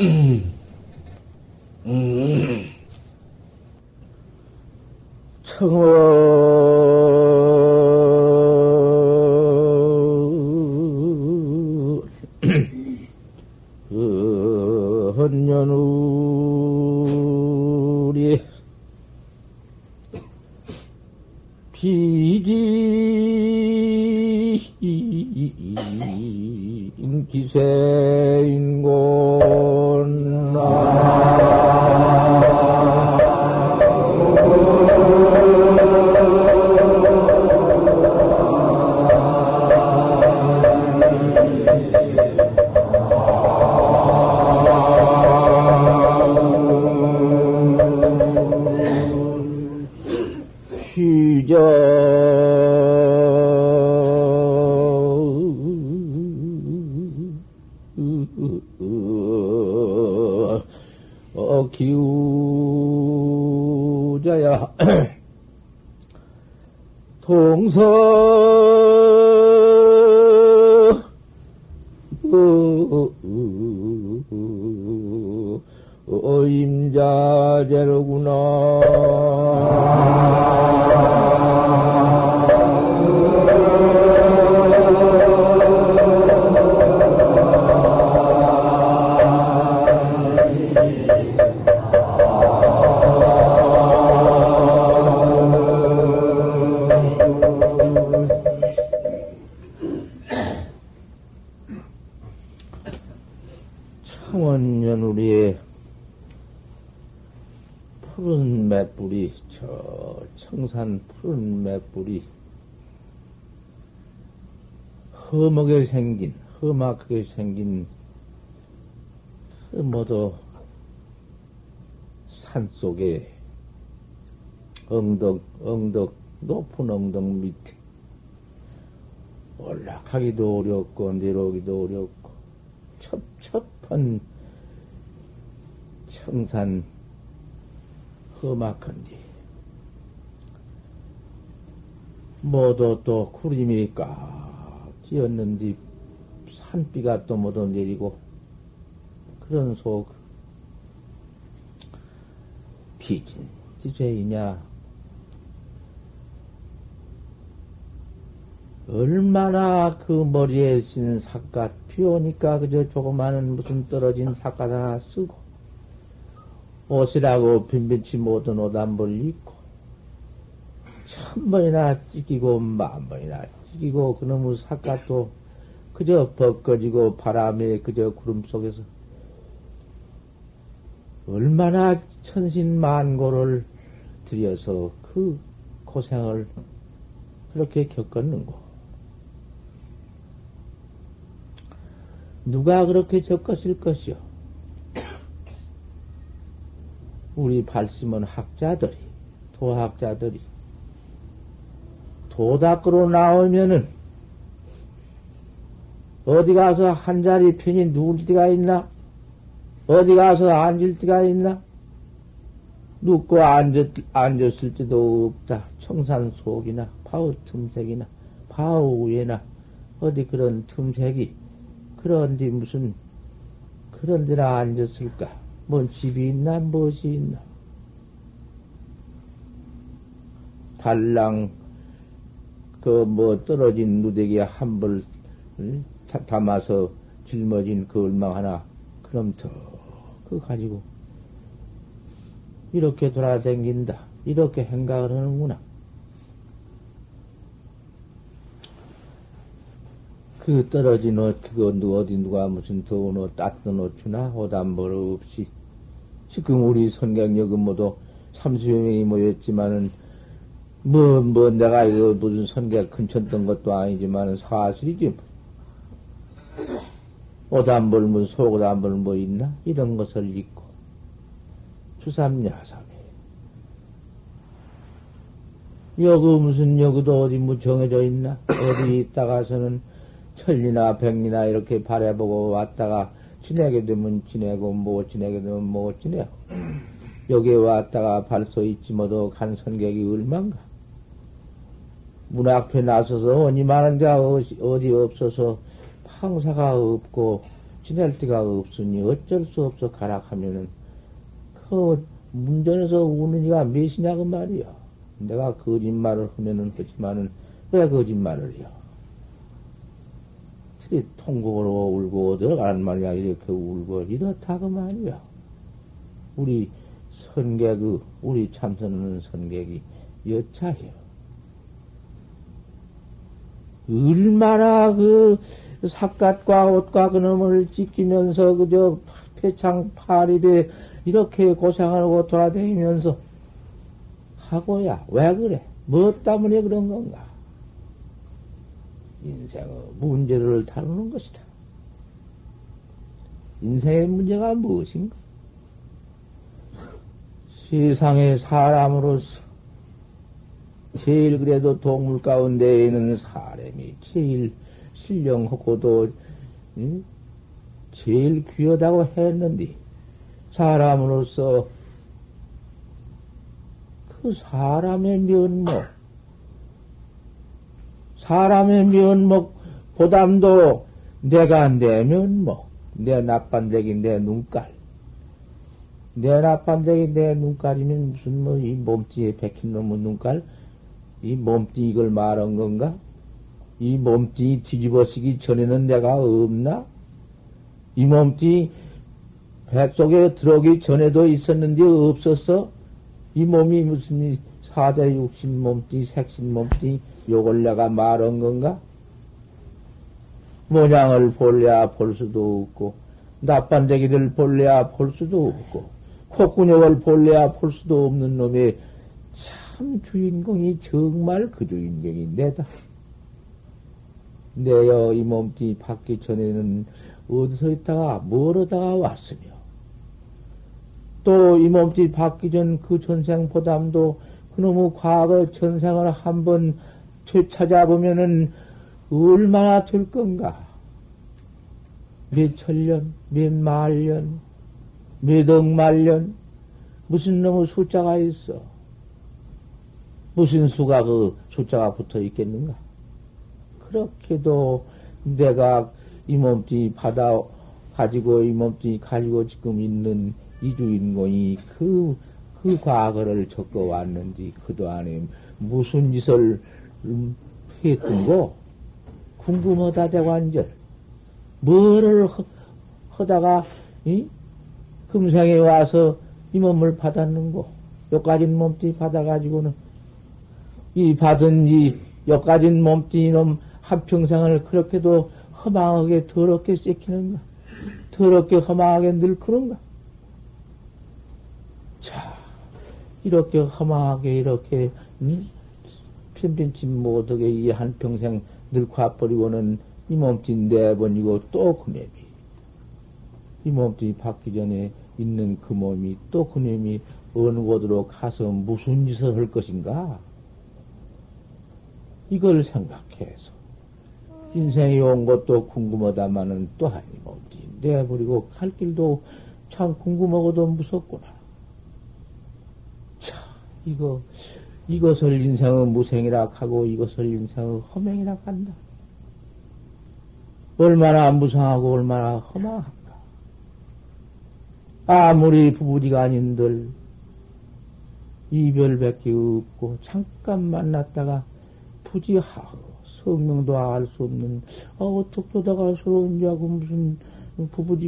음. 음. 청어 험하게 생긴 험하게 생긴 그 모두 산 속에 엉덕 엉덕 높은 엉덕 밑에 올라가기도 어렵고 내려오기도 어렵고 첩첩한 청산 험악한디 모두 또 구름이 꽉 끼었는데 산비가 또 모두 내리고 그런 속 비긴 지죄이냐? 얼마나 그 머리에 쓴 삿갓 비 오니까 그저 조그마한 무슨 떨어진 삿갓 하나 쓰고 옷이라고 빈빈치 못한 옷 한 벌 입고 천 번이나 찢기고 만 번이나 찢기고 그놈의 삿갓도 그저 벗겨지고 바람에 그저 구름 속에서 얼마나 천신만고를 들여서 그 고생을 그렇게 겪었는고. 누가 그렇게 겪었을 것이요? 우리 발심은 학자들이, 도학자들이, 도 닦으러 나오면은, 어디 가서 한 자리 편히 누울 데가 있나? 어디 가서 앉을 데가 있나? 눕고 앉았, 앉았을 때도 없다. 청산 속이나, 파우 틈색이나, 파우 위에나, 어디 그런 틈색이, 그런데 무슨, 그런 데나 앉았을까? 뭔 집이 있나? 무엇이 있나? 달랑, 그 뭐 떨어진 누대기에 한 벌 담아서 짊어진 그 얼마 하나, 그럼 더, 그 가지고, 이렇게 돌아다닌다. 이렇게 생각을 하는구나. 그 떨어진 옷, 그거 어디 누가 무슨 더운 옷, 따뜻한 옷 주나? 옷한벌 없이. 지금 우리 선객역은 모두 30여 명이 모였지만은, 뭐, 뭐, 내가 이거 무슨 선객 근처던 것도 아니지만은 사실이지. 옷한 벌, 뭐, 속옷 한 벌, 뭐 있나? 이런 것을 입고. 주삼야삼이. 여기 무슨 여기도 어디 뭐 정해져 있나? 어디 있다가서는 천리나 백리나 이렇게 바라보고 왔다가 지내게 되면 지내고 못 지내게 되면 못 지내고 여기에 왔다가 발소 있지 뭐도 간 선객이 얼만가 문 앞에 나서서 언니 많은 데가 어디 없어서 방사가 없고 지낼 데가 없으니 어쩔 수 없어 가락하면은 그 문전에서 우는 이가 몇이냐고 말이야. 내가 거짓말을 하면은 하지만은 왜 거짓말을 해요? 틀이 통곡으로 울고 들어가는 말이야. 이렇게 울고 이렇다고 말이야. 우리 선객, 그, 우리 참선하는 선객이 여차해요. 얼마나 그 삿갓과 옷과 그놈을 찢기면서 그저 폐창 파립에 이렇게 고생하고 돌아다니면서 하고야 왜 그래? 뭐 때문에 그런 건가? 인생의 문제를 다루는 것이다. 인생의 문제가 무엇인가? 세상의 사람으로서 제일 그래도 동물 가운데 있는 사람이 제일 신령하고도 제일 귀하다고 했는데 사람으로서 그 사람의 면목 사람의 면목 보담도 내가 내 면목 내 나빤대기 내 눈깔. 내 나빤대기 내 눈깔이면 무슨 뭐 이 몸뚱이에 백힌 놈의 눈깔 이 몸뚱이 이걸 말한 건가? 이 몸뚱이 뒤집어쓰기 전에는 내가 없나? 이 몸뚱이 뱃속에 들어오기 전에도 있었는데 없었어? 이 몸이 무슨 사대 육신 몸뚱이, 색신 몸뚱이, 요걸 내가 말한 건가? 모양을 볼래야 볼 수도 없고, 나빤데기를 볼래야 볼 수도 없고, 콧구녕을 볼래야 볼 수도 없는 놈의 참 주인공이 정말 그 주인공이 내다. 내여 이 몸뚱이 받기 전에는 어디서 있다가 멀어다가 왔으며 또 이 몸뚱이 받기 전 그 전생 보담도 그놈의 과거 전생을 한번 찾아보면은 얼마나 될 건가? 몇 천년, 몇 만년, 몇 억만년, 무슨 놈의 숫자가 있어? 무슨 수가 그 숫자가 붙어 있겠는가? 그렇게도 내가 이 몸뚱이 받아 가지고 이 몸뚱이 가지고 지금 있는 이 주인공이 그, 그 과거를 적어 왔는지 그동안에 무슨 짓을 했던고 궁금하다 대관절 뭐를 허, 하다가 이? 금상에 와서 이 몸을 받았는고 여기까진 몸뚱이 받아가지고는 이 받은 이 여기까진 몸뚱이 놈 한평생을 그렇게도 허망하게 더럽게 씻기는가? 더럽게 허망하게 늙그런가? 자, 이렇게 허망하게 이렇게 음? 편편치 못하게 이 한평생 늙고 버리고는 이 몸뚱이 네 번이고 또 그놈이 이 몸뚱이 받기 전에 있는 그 몸이 또 그놈이 어느 곳으로 가서 무슨 짓을 할 것인가? 이걸 생각해서 인생이 온 것도 궁금하다마는 이 몸뚱이 내버리고 갈 길도 참 궁금하고도 무섭구나. 자, 이거 이것을 인생의 무생이라 하고 이것을 인생의 허맹이라 한다. 얼마나 무상하고 얼마나 허망한가. 아무리 부부지가 아닌들 이별 밖에 없고 잠깐 만났다가 부지하고 성명도 알 수 없는 아, 어떻게 하다가 서로 이제하고 무슨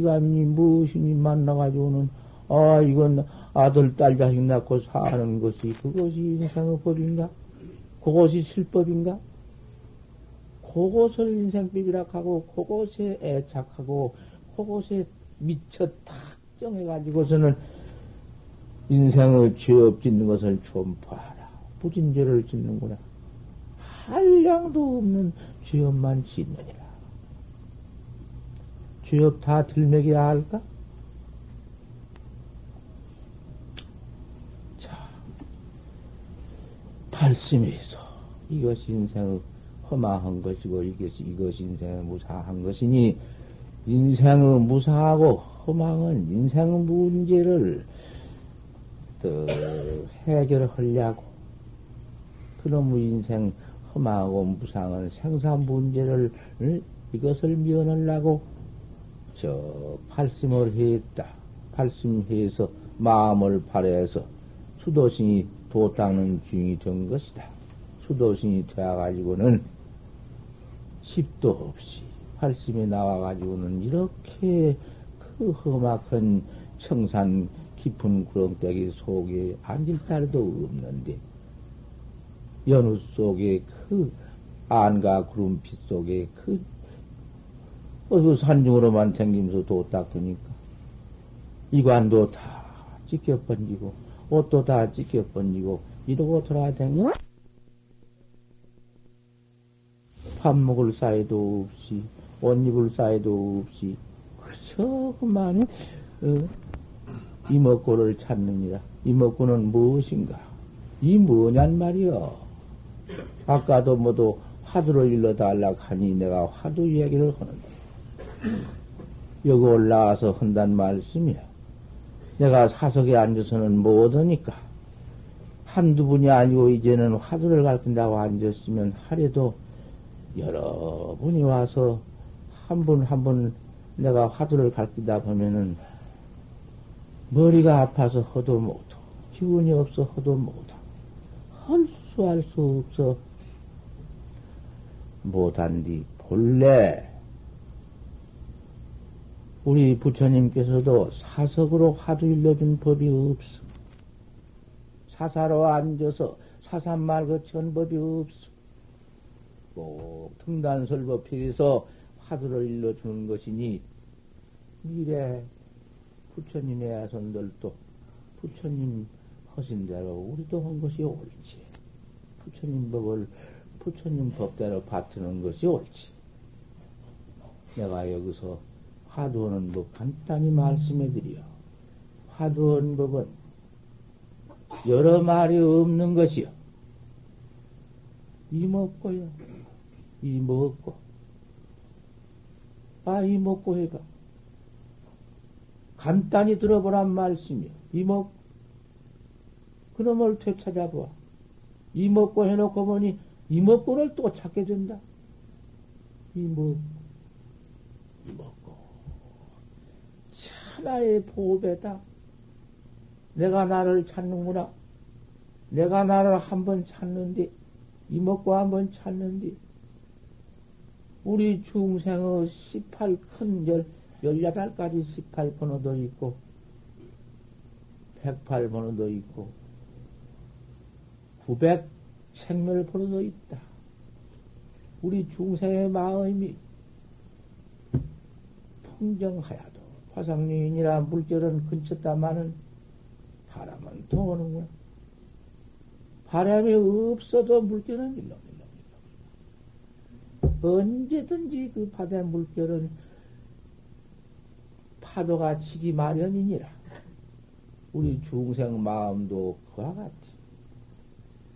아니니 무엇이니 만나가지고는 아 이건 아들, 딸, 자식 낳고 사는 것이 그것이 인생의 법인가? 그것이 실법인가? 그것을 인생법이라 하고 그것에 애착하고 그것에 미쳐 탁 정해가지고서는 인생의 죄업 짓는 것을 좀 봐라. 부진죄를 짓는구나. 한량도 없는 죄업만 짓느니라. 죄업 다 들먹여야 할까? 발심해서 이것이 인생의 허망한 것이고 이것이 이것이 인생의 무사한 것이니 인생의 무사하고 허망은 인생의 문제를 또 해결하려고 그놈의 인생 허망하고 무상한 생산 문제를 이것을 면하려고 저 팔심을 했다. 팔심해서 마음을 발해서 수도신이 도 닦는 중이 된 것이다. 수도신이 되어가지고는 집도 없이 팔심에 나와가지고는 이렇게 그 험악한 청산 깊은 구렁대기 속에 앉을 자리도 없는데 연우 속에 그 안과 구름빛 속에 그 어서 산중으로만 댕기면서 도 닦으니까 이관도 다 찢겨 번지고 옷도 다 찢겨 번지고 이러고 돌아다니고 밥 먹을 사이도 없이 옷 입을 사이도 없이 그저 그만 어, 이먹고를 찾느니라. 이먹고는 무엇인가? 이 뭐냔 말이여 아까도 모두 화두를 일러달라 하니 내가 화두 이야기를 하는데 여기 올라와서 한단 말씀이야. 내가 사석에 앉아서는 못하니까 한두 분이 아니고 이제는 화두를 가르친다고 앉았으면 하래도 여러 분이 와서 한 분 한 분 내가 화두를 가르치다 보면은 머리가 아파서 허도 못하고 기운이 없어 허도 못하고 할 수할 수 없어 못한뒤 본래 우리 부처님께서도 사석으로 화두 일러준 법이 없어. 사사로 앉아서 사산말 거치한 법이 없어. 꼭 등단설법필에서 화두를 일러주는 것이니 미래 부처님의 아손들도 부처님 하신 대로 우리도 한 것이 옳지. 부처님 법을 부처님 법대로 받드는 것이 옳지. 내가 여기서 화두하는 법 간단히 말씀해 드려. 화두하는 법은 여러 말이 없는 것이요. 이 먹고요. 이 먹고. 아, 이 먹고 해봐. 간단히 들어보란 말씀이요. 이 먹, 그놈을 되찾아봐. 이먹고 해놓고 보니 이먹고를 또 찾게 된다. 이먹, 이먹고. 하나의 보배다. 내가 나를 찾는구나. 내가 나를 한 번 찾는데, 이먹고 한 번 찾는데, 우리 중생의 18, 큰 열, 18가지 18번호도 있고, 108번호도 있고, 900 생멸 번호도 있다. 우리 중생의 마음이 풍정하여도 화상유인이라 물결은 근처다마는 바람은 도는구나. 바람이 없어도 물결은 일렁 일렁 일렁. 언제든지 그 바다 물결은 파도가 치기 마련이니라. 우리 중생 마음도 그와 같아.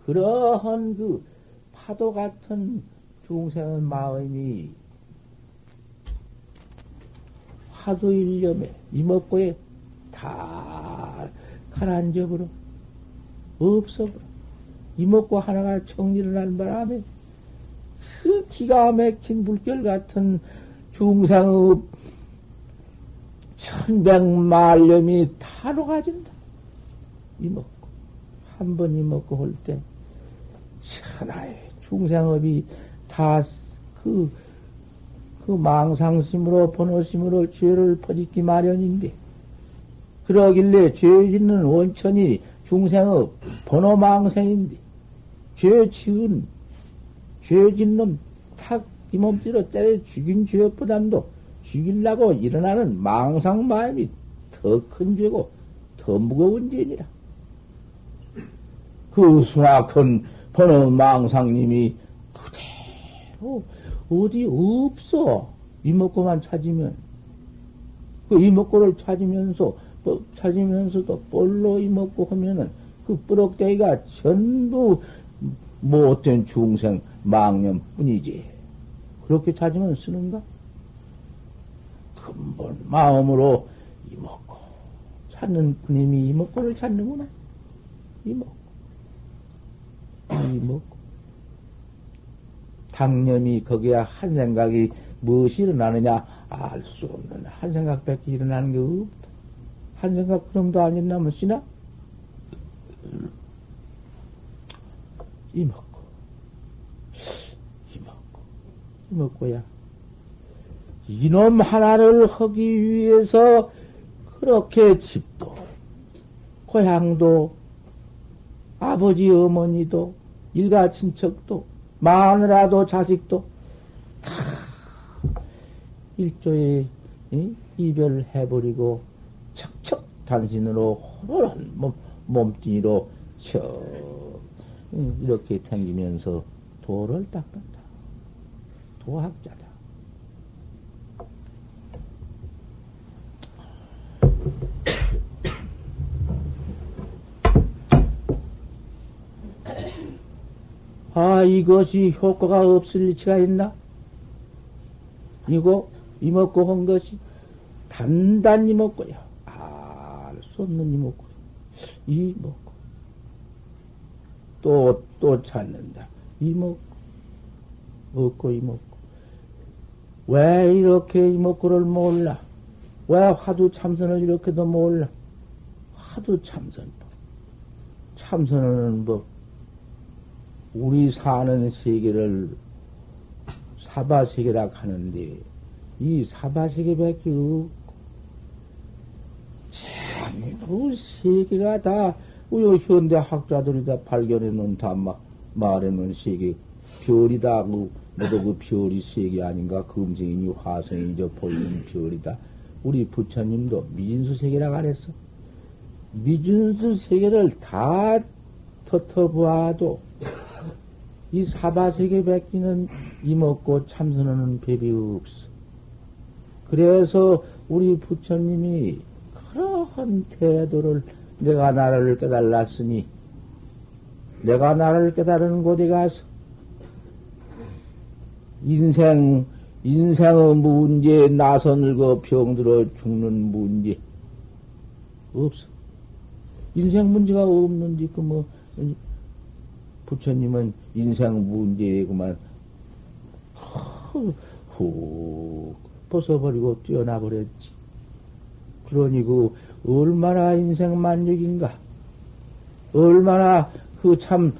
그러한 그 파도 같은 중생의 마음이 화두 일념에 이먹고에 다 가라앉아버려. 없어버려. 이먹고 하나가 정리를 한 바람에 그 기가 막힌 물결 같은 중상의 천백만념이 다 녹아진다. 이먹고. 한번 이먹고 올 때, 천하의 중생업이 다 그, 그 망상심으로, 번호심으로 죄를 퍼짓기 마련인데, 그러길래 죄 짓는 원천이 중생의 번호망생인데, 죄 지은, 죄 짓는 탁 이 몸띠로 때려 죽인 죄보담도 죽이려고 일어나는 망상 마음이 더 큰 죄고, 더 무거운 죄니라. 그 수락한 번호 망상님이 그대로 어디 없어. 이먹고만 찾으면. 그 이먹고를 찾으면서, 또 찾으면서도 볼로 이먹고 하면은 그 뿌럭대기가 전부 못된 중생 망념 뿐이지. 그렇게 찾으면 쓰는가? 근본 마음으로 이먹고 찾는 그님이 이먹고를 찾는구나. 이먹 고. 이먹고. 당념이 거기에 한 생각이 무엇이 일어나느냐? 알 수 없는 한 생각밖에 일어나는 게 없다. 한 생각 그럼도 안 일어나면 쓰나? 이 먹고, 이 먹고, 이 먹고야. 이놈 하나를 하기 위해서 그렇게 집도, 고향도, 아버지, 어머니도, 일가 친척도, 마누라도, 자식도, 다 일조에 이별해버리고, 척척 단신으로 호로란 몸, 몸뚱이로 쳐 이렇게 탱기면서 도를 닦는다. 도학자다. 아, 이것이 효과가 없을 리치가 있나? 이거, 이먹고 한 것이 단단히 먹고요. 알 수 없는 이먹고. 이먹고. 또, 또 찾는다. 이먹고. 먹고 이먹고. 왜 이렇게 이먹고를 몰라? 왜 화두 참선을 이렇게도 몰라? 화두 참선법. 참선은 법. 우리 사는 세계를 사바세계라 하는데, 이 사바세계밖에 없고, 참그 세계가 다, 우리 현대 학자들이 다 발견해 놓은 다 막, 말해 놓은 세계, 별이다, 그, 모두 그 별이 세계 아닌가? 금생이니 화성이니 저 보이는 별이다. 우리 부처님도 미진수 세계라고 안 했어. 미진수 세계를 다 터터보아도 이 사바세계 뱉기는 이먹고 참선하는 법이 없어. 그래서 우리 부처님이 그러한 태도를 내가 나를 깨달았으니 내가 나를 깨달은 곳에 가서 인생 인생의 문제 나서 늙어 병들어 죽는 문제 없어. 인생 문제가 없는지 그뭐 부처님은 인생 문제구만 후 벗어버리고 뛰어나 버렸지. 그러니 그 얼마나 인생 만족인가? 얼마나 그 참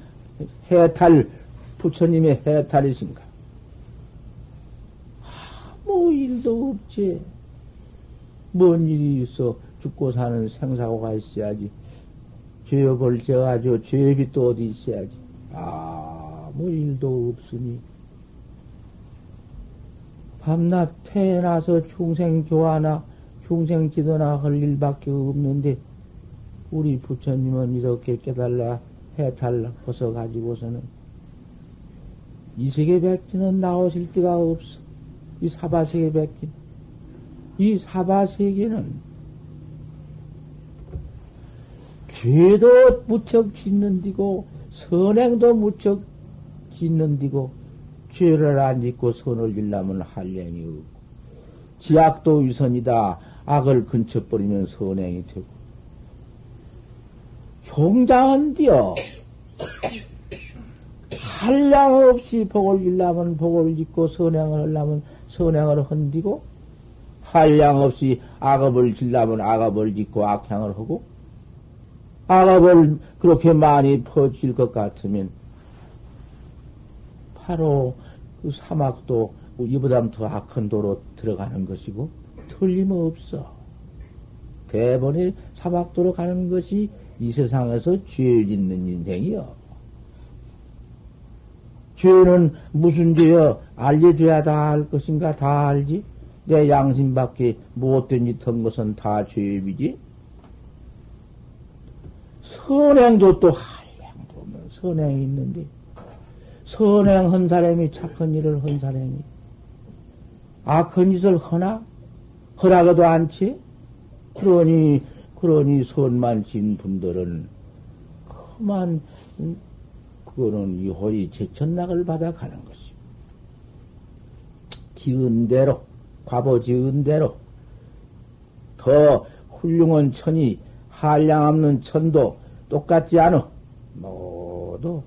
해탈 부처님의 해탈이신가? 아무 일도 없지. 뭔 일이 있어 죽고 사는 생사고가 있어야지. 죄업을 져가지고 죄업이 또 어디 있어야지. 아 무 일도 없으니. 밤낮 태어나서 중생 교화나 중생 지도나 할 일밖에 없는데, 우리 부처님은 이렇게 깨달라, 해탈라, 벗어 가지고서는, 이 세계 백기는 나오실 데가 없어. 이 사바 세계 백기. 이 사바 세계는, 죄도 무척 짓는 디고, 선행도 무척 짓는 디고, 죄를 안 짓고 선을 질라면 한량이 없고, 지악도 위선이다. 악을 근처버리면 선행이 되고. 형장은디요. 한량 없이 복을 질라면 복을 짓고 선행을 하려면 선행을 헌디고 한량 없이 악업을 질라면 악업을 짓고 악향을 하고 악업을 그렇게 많이 퍼질 것 같으면 바로 그 사막도 이보다 더 악한 도로 들어가는 것이고 틀림없어. 대번에 사막도로 가는 것이 이 세상에서 죄를 짓는 인생이요. 죄는 무슨 죄여 알려줘야 다 알 것인가 다 알지? 내 양심밖에 못된 짓 한 것은 다 죄입이지? 선행도 또 한량도 없는 선행이 있는데 선행한 사람이 착한 일을 한 사람이 악한 짓을 하나? 허락하도 않지? 그러니, 그러니 손만 진 분들은 그만, 그거는 이호의 제천락을 받아 가는 것이. 지은 대로, 과보 지은 대로, 더 훌륭한 천이, 한량 없는 천도 똑같지 않아. 모두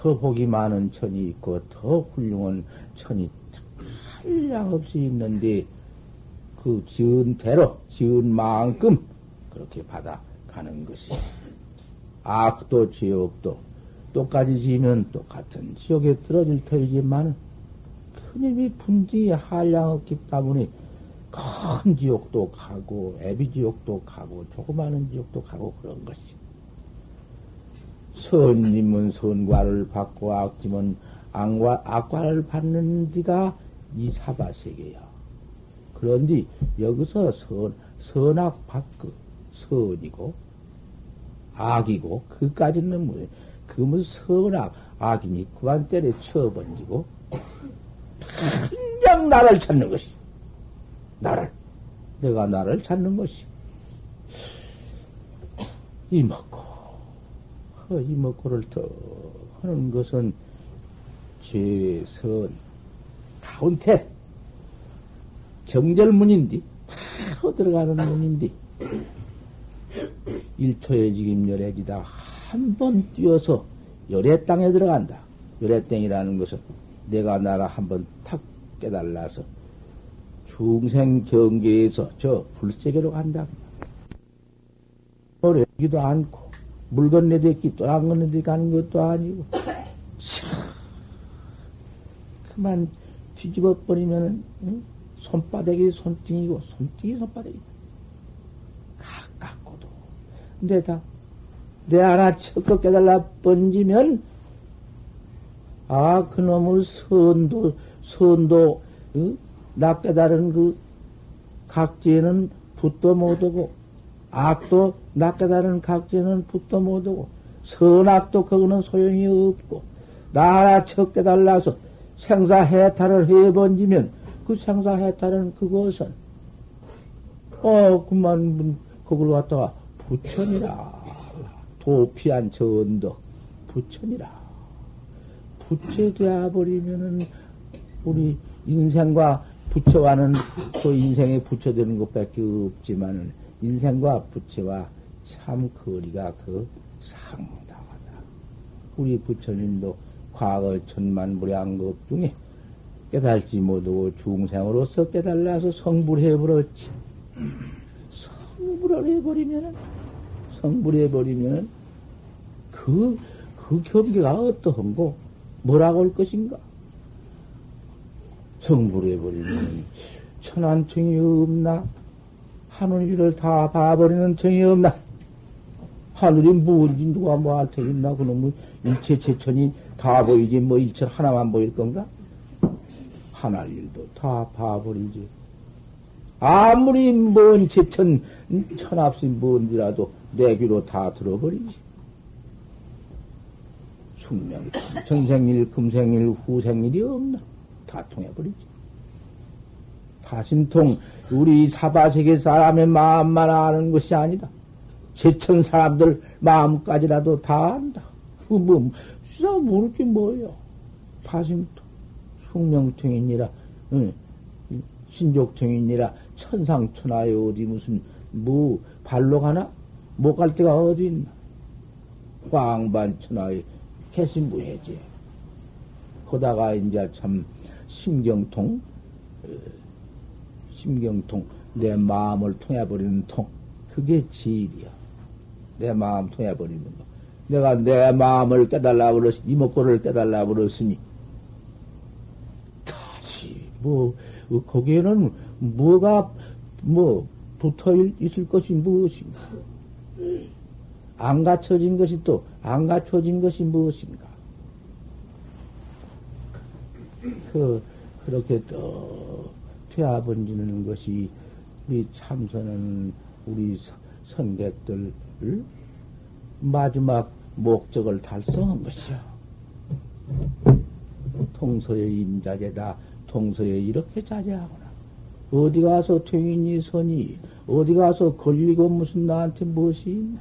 더 복이 많은 천이 있고, 더 훌륭한 천이 한량 없이 있는데 그 지은 대로 지은 만큼 그렇게 받아가는 것이 악도 지옥도 똑같이 지면 똑같은 지옥에 떨어질 터이지만 큰님이 분징이 한량 없기 때문에 큰 지옥도 가고 애비 지옥도 가고 조그마한 지옥도 가고 그런 것이 선님은 선과를 받고 악지은 악과, 악과를 받는 데가 이 사바세계야. 그런데 여기서 선, 선악 밖그 선이고 악이고 그까지는 뭐래. 그 무슨 선악 악이니? 그만 때려 쳐번지고 당장 나를 찾는 것이. 나를. 내가 나를 찾는 것이. 이먹고 어, 이먹고를 더 하는 것은 제선 가운데 정절문인데 바로 들어가는 문인데 일초에 지금 열애기다 한 번 뛰어서 열애 땅에 들어간다. 열애 땅이라는 것은 내가 나라 한 번 탁 깨달라서 중생 경계에서 저 불세계로 간다. 오래기도 않고 물 건네대기 또 안 건네대기 가는 것도 아니고 그만 뒤집어 버리면은 응? 손바닥이 손등이고 손등이 손바닥이 가깝고도 내다 내 하나 척껏 깨달라 번지면 아 그놈의 선도 선도 응? 나 깨달은 그 각지에는 붙도 못하고 악도 나 깨달은 각지에는 붙도 못하고 선악도 그거는 소용이 없고 나 하나 척 깨달라서 생사해탈을 해번지면 그 생사해탈은 그것은 어 그만 그걸 갖다가 부처니라. 도피한 전덕 부처니라. 부처 되어 버리면은 우리 인생과 부처와는 그 인생에 부처되는 것밖에 없지만은 인생과 부처와 참 거리가 그 상당하다. 우리 부처님도 과거 천만불량급 중에 깨달지 못하고 중생으로서 깨달라서 성불해버렸지. 성불을 해버리면은, 성불해버리면은, 그, 그 경계가 어떠한고, 뭐라고 할 것인가? 성불해버리면, 천안청이 없나? 하늘 위를 다 봐버리는 청이 없나? 하늘이 뭔지 누가 뭐할 테겠나? 그놈의 일체 제천이 다 보이지 뭐 일체 하나만 보일 건가? 하나일 일도 다 봐버리지. 아무리 먼 제천 천합시 뭔지라도 내 귀로 다 들어버리지. 숙명, 전생일, 금생일, 후생일이 없나? 다 통해버리지. 다심통, 우리 사바세계 사람의 마음만 아는 것이 아니다. 제천 사람들 마음까지라도 다 안다. 그 뭐, 수사 모를 게 뭐예요? 파심통, 숙명통이니라, 응. 신족통이니라, 천상천하에 어디 무슨, 뭐, 발로 가나? 못 갈 데가 어디 있나? 광반천하에 개신부해지. 거다가 이제 참, 심경통, 어, 심경통, 내 마음을 통해버리는 통. 그게 지일이야. 내 마음 통해버리는 거. 내가 내 마음을 깨달라 버렸으니, 이목구를 깨달라 버렸으니, 다시, 뭐, 거기에는 뭐가, 뭐, 붙어 있을 것이 무엇인가? 안 갖춰진 것이 또, 안 갖춰진 것이 무엇인가? 그, 그렇게 또, 되어번지는 것이, 우리 참선은 우리 선객들, 마지막 목적을 달성한 것이야. 통서의 임자제다. 통서에 이렇게 자제하거나. 어디 가서 퇴인이 선이, 어디 가서 걸리고 무슨 나한테 무엇이 있나.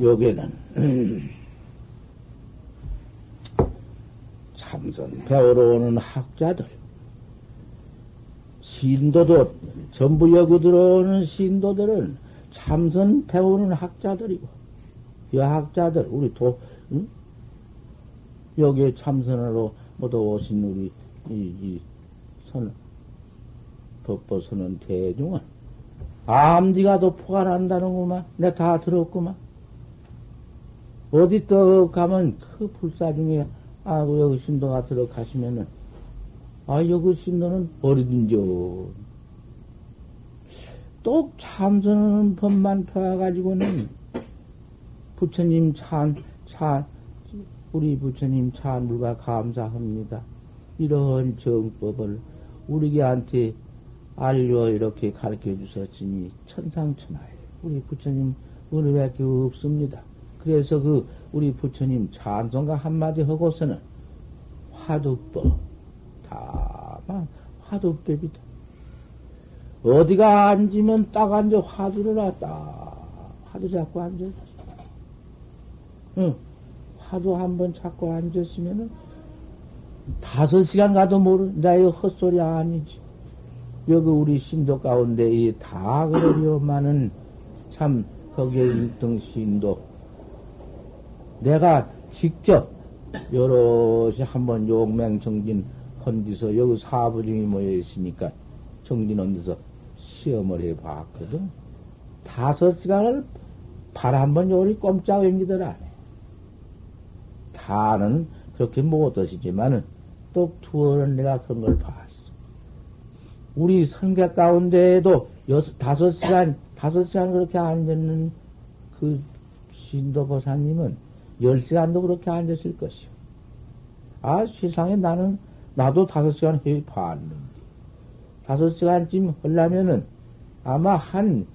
여기는, 참선 배우러 오는 학자들, 신도들, 전부 여기 들어오는 신도들은 참선 배우는 학자들이고, 이 학자들, 우리 도, 응? 여기에 참선으로 모두 오신 우리 이, 이, 선, 법보선은 대중은 암디가 도포가 난다는구만. 내 다 들었구만. 어디 또 가면 그 불사 중에 아 여기 신도가 들어가시면은 아 여기 신도는 어디든지요. 또 참선하는 법만 펴가지고는 부처님 찬, 찬, 우리 부처님 찬물과 감사합니다. 이런 정법을 우리한테 알려 이렇게 가르쳐 주셨으니 천상천하에 우리 부처님 은혜밖에 없습니다. 그래서 그 우리 부처님 찬송가 한마디 하고서는 화두법 다만 화두법이다. 어디가 앉으면 딱 앉아 화두를 놨다. 화두 잡고 앉아. 응. 화두 한 번 잡고 앉았으면은 다섯 시간 가도 나 이거 헛소리 아니지. 여기 우리 신도 가운데 이 다 그러려만은 참 거기에 1등 신도 내가 직접 여럿이 한번 용맹정진 헌디서 여기 사부중이 모여 있으니까 정진 헌디서 시험을 해 봤거든. 다섯 시간을 발 한 번 요리 꼼짝 앵기들 안 해. 다는 그렇게 못하시지만은 또 두어는 내가 그런 걸 봤어. 우리 성객 가운데에도 여섯, 다섯 시간, 다섯 시간 그렇게 앉았는 그 신도 보사님은 열 시간도 그렇게 앉았을 것이요. 아, 세상에 나는, 나도 다섯 시간 해 봤는데, 다섯 시간쯤 하려면은 아마 한,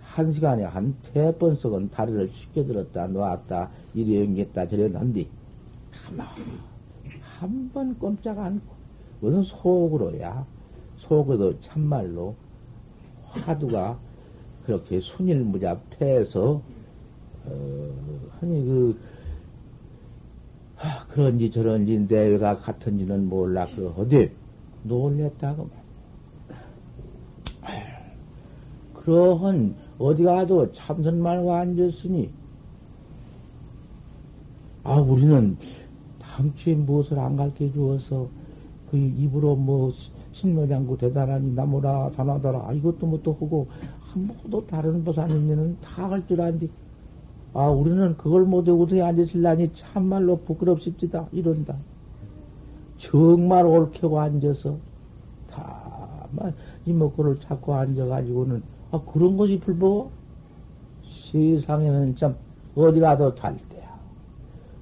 한 시간에 한세번 썩은 다리를 쉽게 들었다, 놓았다, 이래 연겠다, 저래 난디, 아마, 한번 꼼짝 않고, 무슨 속으로야, 속에도 참말로 화두가 그렇게 순일무잡해서 어, 아니 그 하, 그런지 저런지 내외가 같은지는 몰라. 그 어디? 놀랬다고 그러한 어디 가도 참선말과 앉았으니? 아 우리는 당초에 무엇을 안 가르쳐 주어서 그 입으로 뭐 신묘장구 대단하니 나무라 단하더라. 이것도 뭐 또 하고 한번도 다른 보살님들은 다 할 줄 아는데 아 우리는 그걸 못하고 어떻게 앉으실라니 참말로 부끄럽습니다 이런다 정말 옳게고 앉아서 다만 이목구를 찾고 앉아가지고는 아 그런 것이 불보 세상에는 참 어디 가도 잘 때야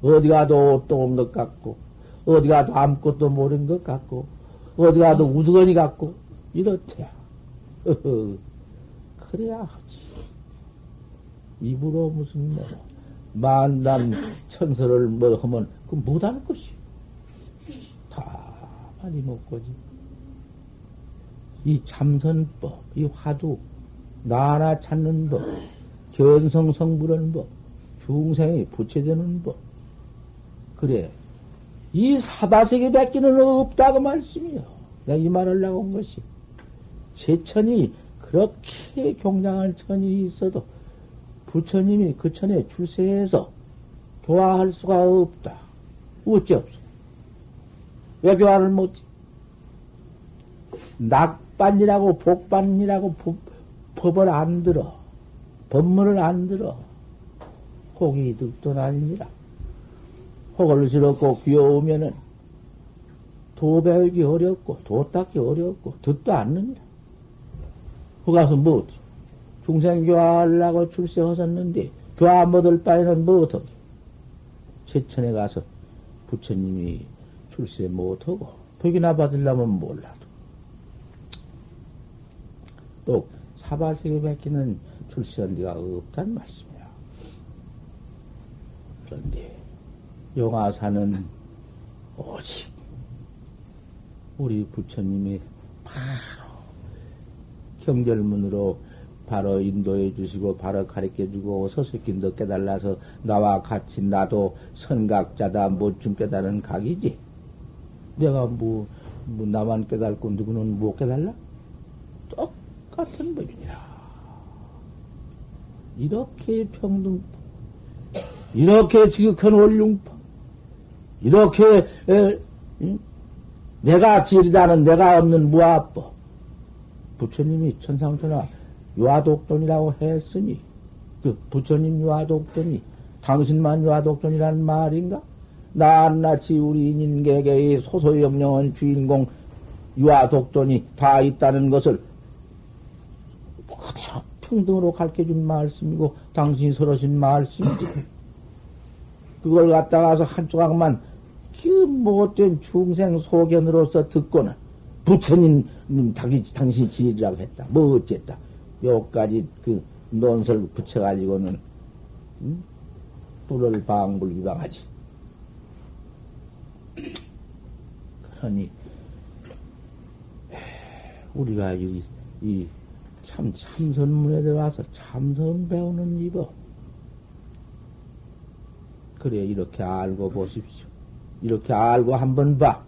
어디 가도 없는 것 같고 어디 가도 아무것도 모르는 것 같고 어디 가도 우두거니 같고, 이렇대야. 그래야 하지. 입으로 무슨 뭐, 만남 천설을 뭐 하면, 그 못할 것이. 다 많이 먹고지. 이 참선법, 이 화두, 나나 찾는 법, 견성성불하는 법, 중생이 부채되는 법. 그래. 이 사바세계 밖에는 없다고 말씀이요. 내가 이 말을 나온 것이. 제천이 그렇게 경량한 천이 있어도 부처님이 그 천에 출세해서 교화할 수가 없다. 어찌 없어? 왜 교화를 못해? 낙반이라고 복반이라고 법을 안 들어. 법문을 안 들어. 혹이 득도 아니니라. 혹을 스럽고 귀여우면은 도 배우기 어렵고 도 닦기 어렵고 듣도 않는다. 그 가서 뭐 중생 교화하려고 출세하셨는데 교화 못할 바에는 뭐 어떻게? 제천에 가서 부처님이 출세 못하고 덕이나 받으려면 몰라도 또 사바세계밖에는 출세한 데가 없단 말씀이야. 그런데 용화사는 오직 우리 부처님이 바로 경절문으로 바로 인도해 주시고 바로 가르쳐 주고 서석긴도 깨달아서 나와 같이 나도 선각자다 못좀 깨달은 각이지. 내가 뭐, 뭐 나만 깨달고 누구는 못 깨달라? 똑같은 법이야. 이렇게 평등, 이렇게 지극한 원룡법, 이렇게 에, 내가 지리다는 내가 없는 무아법. 부처님이 천상천하 유아독존이라고 했으니, 그 부처님 유아독존이 당신만 유아독존이라는 말인가? 낱낱이 우리 인인계계의 소소영령한 주인공 유아독존이 다 있다는 것을 그대로 평등으로 가르쳐준 말씀이고 당신이 서러신 말씀이지. 그걸 갖다 가서 한 조각만 그 못된 중생 소견으로서 듣고는 부처님 당신, 당신이 지리라고 했다. 뭐 어쨌다. 여기까지 그 논설 붙여가지고는 음? 불을 방불기방하지. 그러니 우리가 이, 이 참, 참선문에 들어와서 참선 배우는 이거. 그래, 이렇게 알고 보십시오. 이렇게 알고 한번 봐.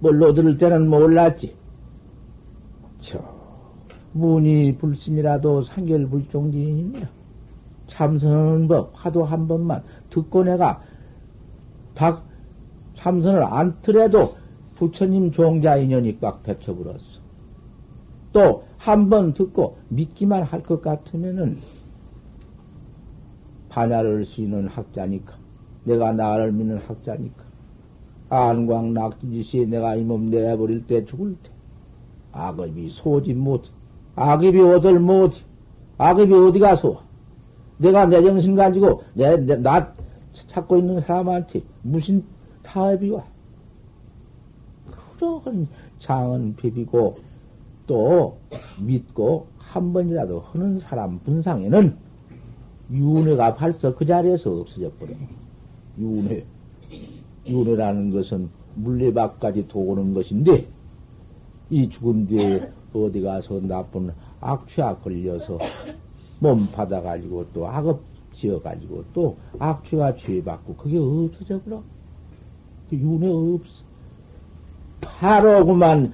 뭘로 들을 때는 몰랐지. 저, 문이 불신이라도 상결불종지인입니다. 참선하는 법, 하도 한 번만 듣고 내가 다 참선을 안더라도 부처님 종자 인연이 꽉 백혀버렸어. 또, 한 번 듣고 믿기만 할 것 같으면은, 반야를 수 있는 학자니까. 내가 나를 믿는 학자니까. 안광 낙지지시에 내가 이 몸 내버릴 때 죽을 때. 악업이 소지 못, 악업이 어딜 못, 악업이 어디 가서 내가 내 정신 가지고, 내, 내, 나 찾고 있는 사람한테 무슨 타협이 와. 그러한 장은 비비고, 또 믿고 한 번이라도 하는 사람 분상에는 윤회가 벌써 그 자리에서 없어져 버려. 윤회. 윤회라는 것은 물레박까지 도는 것인데, 이 죽은 뒤에 어디 가서 나쁜 악취가 걸려서 몸 받아가지고 또 악업 지어가지고 또 악취가 죄받고 그게 없어져 버려. 그 윤회 없어. 바로 그만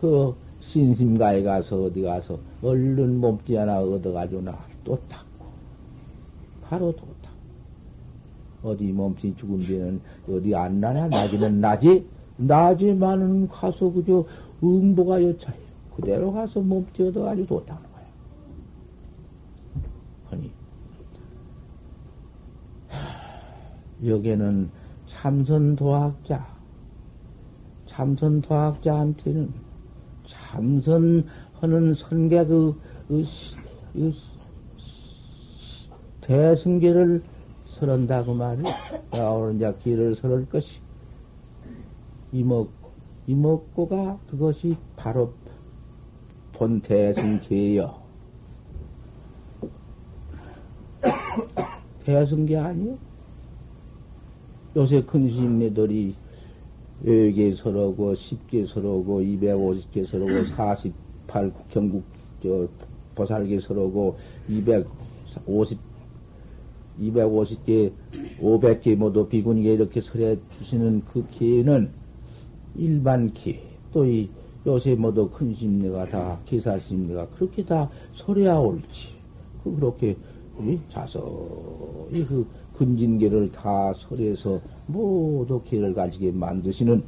그 신심가에 가서 어디 가서 얼른 몸띠 하나 얻어가지고 나또 닦고. 바로 또 닦고. 어디 몸띠 죽은 뒤에는 어디 안 나냐? 나지는 나지 나지만은 가서 그저 응보가 여차해요 그대로 가서 얻어가지고 또 닦는 거야 아니 여기는 참선 도학자 참선 도학자한테는 참선하는 선계 그, 그, 그 대승계를 설한다고 말이야. 내가 오늘 이제 길을 설할 것이. 이먹, 이먹고가 그것이 바로 본 대승계여. 대승계 아니요? 요새 큰 스님네들이 10개 서러고, 10개 서러고, 250개 서러고, 48 경국, 저, 보살개 서러고, 250, 250개, 500개 모두 비군이게 이렇게 설해 주시는 그 기회는 일반 기회, 또 이, 요새 모두 큰 심리가 다, 기사 심리가 그렇게 다 설해야 옳지. 그, 그렇게, 자서히 그, 근진계를 다 설해서 모두 계를 가지게 만드시는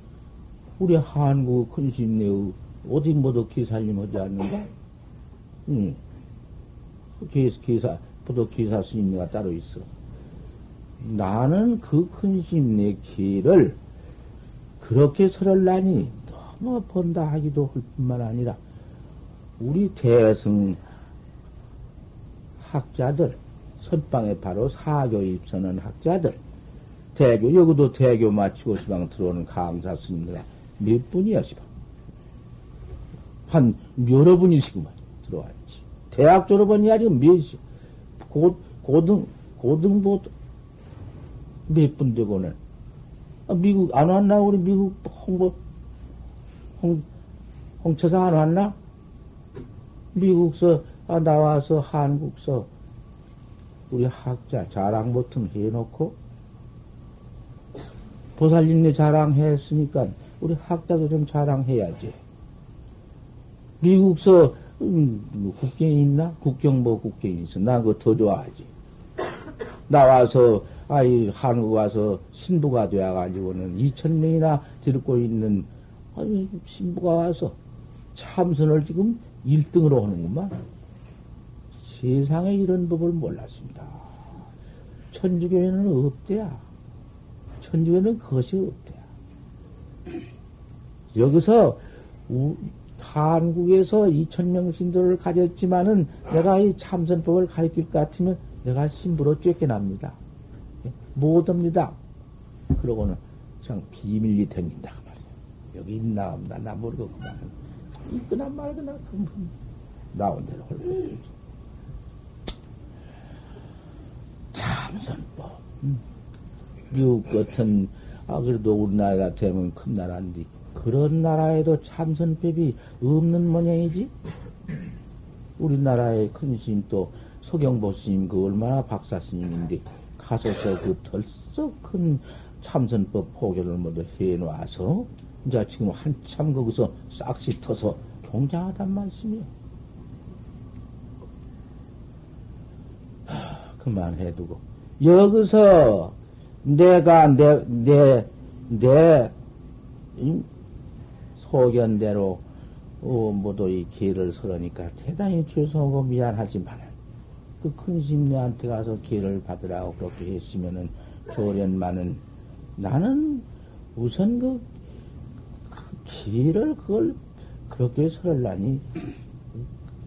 우리 한국 근신내의 어디 모두 기사님 하지 않는가? 응. 기, 기사, 보도 기사 스님가 따로 있어. 나는 그 큰심내 길을 그렇게 설을라니 너무 본다 하기도 할 뿐만 아니라 우리 대승 학자들, 선방에 바로 사교 입선한 학자들, 대교, 여기도 대교 마치고 시방 들어오는 강사 스님들 몇 분이야, 시방. 한 여러 분이시구만, 들어왔지. 대학 졸업원이 아니고 몇이, 고, 고등, 고등부 몇 분 되고는. 아, 미국 안 왔나? 우리 미국 홍보, 홍, 홍처상 안 왔나? 미국서 아, 나와서 한국서 우리 학자 자랑 버튼 해놓고 보살님네 자랑했으니까 우리 학자도 좀 자랑해야지. 미국서 음, 뭐 국경이 있나? 국경 뭐 국경이 있어. 나 그거 더 좋아하지. 나와서 아이 한국 와서 신부가 되어가지고는 2천 명이나 들고 있는 아니, 신부가 와서 참선을 지금 1등으로 하는구만. 세상에 이런 법을 몰랐습니다. 천주교에는 없대야. 천주교는 그것이 없대야. 여기서 우, 한국에서 2천명 신도를 가졌지만은 내가 이 참선법을 가르칠 것 같으면 내가 신부로 쫓겨납니다. 못 옵니다. 그러고는 그냥 비밀리 댕긴다. 여기 있나 없나 나 모르고 그만. 있거나 말거나 그 나온 대로 홀로. 참선법. 음. 미국 같은, 아, 그래도 우리나라 되면 큰 나라인데, 그런 나라에도 참선법이 없는 모양이지? 우리나라의 큰 스님 또, 서경보 스님 그 얼마나 박사 스님인데, 가서서 그 덜썩 큰 참선법 포교를 모두 해놓아서, 이제 지금 한참 거기서 싹시 터서 동장하단 말씀이요. 그만해두고. 여기서 내가 내, 내, 내, 소견대로, 어, 모두 이 기회를 설으니까 대단히 죄송하고 미안하지만, 그 큰 심리한테 가서 기회를 받으라고 그렇게 했으면은, 조련만은, 나는 우선 그, 그 기회를 그걸 그렇게 설을라니,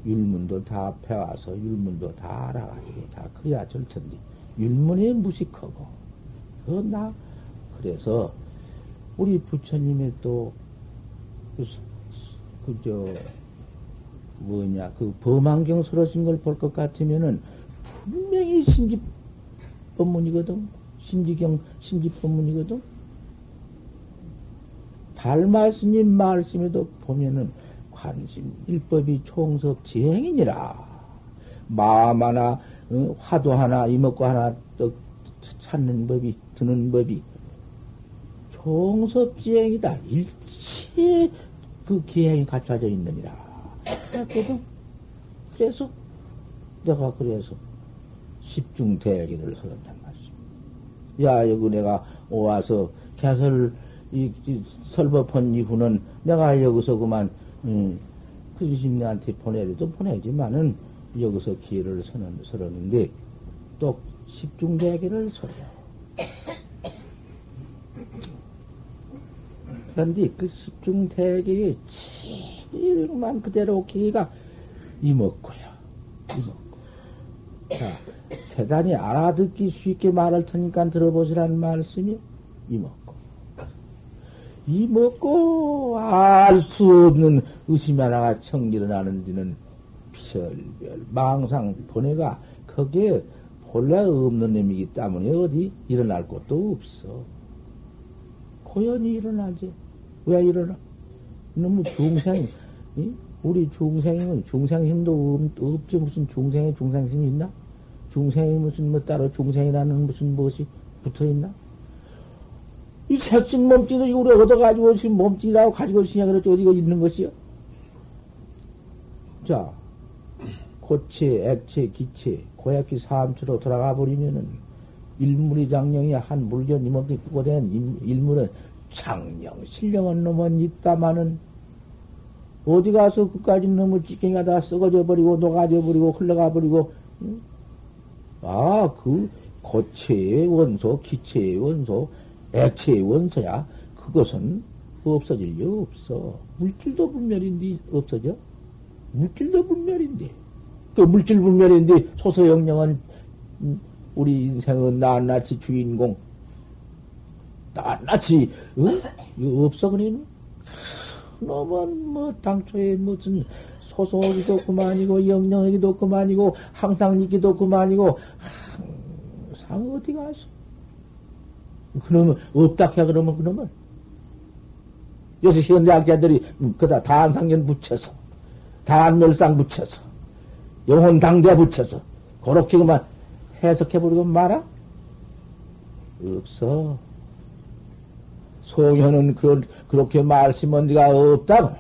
율문도 다 배워서 율문도 다 알아가지고 다 그래야 될 텐데 율문이 무식하고. 그나 그래서 우리 부처님의 또 그저 뭐냐 그 범안경 설하신 걸볼 것 같으면은 분명히 심지 법문이거든. 심지경 심지 법문이거든 달마스님 말씀에도 보면은 관심 일법이 총섭 지행이니라. 마음 하나, 어, 화도 하나, 이먹고 하나 떡 찾는 법이, 드는 법이 총섭 지행이다. 일체 그 기행이 갖춰져 있느니라. 그랬거든. 그래서 내가 그래서 십중대기를 설한단 말씀. 야, 여기 내가 와서 개설, 이, 이 설법한 이후는 내가 여기서 그만 음, 그 주심네한테 보내려도 보내지만은 여기서 기회를 서는, 서는데 또 십중대기를 서려. 그런데 그 십중대기의 제일만 그대로 기가 이먹고야. 이먹고. 자, 대단히 알아듣기 쉽게 말할 테니까 들어보시라는 말씀이 이먹고. 이 먹고 알 수 없는 의심 하나가 청일어나는 데는 별별 망상 번뇌가 거기에 본래 없는 놈이기 때문에 어디 일어날 곳도 없어. 고연히 일어나지. 왜 일어나? 너무 중생, 이? 우리 중생은 중생심도 없, 지 무슨 중생에 중생심이 있나? 중생이 무슨 뭐 따로 중생이라는 무슨 무엇이 붙어 있나? 이 색신 몸뚱이도 이걸 얻어가지고 지금 몸뚱이라고 가지고 있으냐 그렇지 어디가 있는 것이요? 자, 고체, 액체, 기체, 고약기 사암처로 돌아가 버리면은 일물이 장령이 한 물견 이몸뚱이 꾸고 된 일물은 장령, 신령한 놈은 있다마는 어디 가서 그까지 놈을 찌개가 다 썩어져 버리고 녹아져 버리고 흘러가 버리고 응? 아, 그 고체의 원소, 기체의 원소, 액체의 원소야, 그것은 없어질 리 없어. 물질도 분멸인데 없어져? 물질도 분멸인데. 그 물질 분멸인데 소소영령은 우리 인생은 낱낱이 주인공. 낱낱이, 응? 이거 없어, 그러면? 너만, 뭐, 당초에 무슨 소소하기도 그만이고, 영령하기도 그만이고, 항상 있기도 그만이고, 항상 어디 가서? 그러면, 없다 해, 그러면, 그러면. 요새 현대학자들이, 그다 다한상견 붙여서, 다한멸상 붙여서, 영혼 당대 붙여서, 그렇게 그만 해석해버리고 말아? 없어. 소현은 그, 그렇게 말씀한 데가 없다고.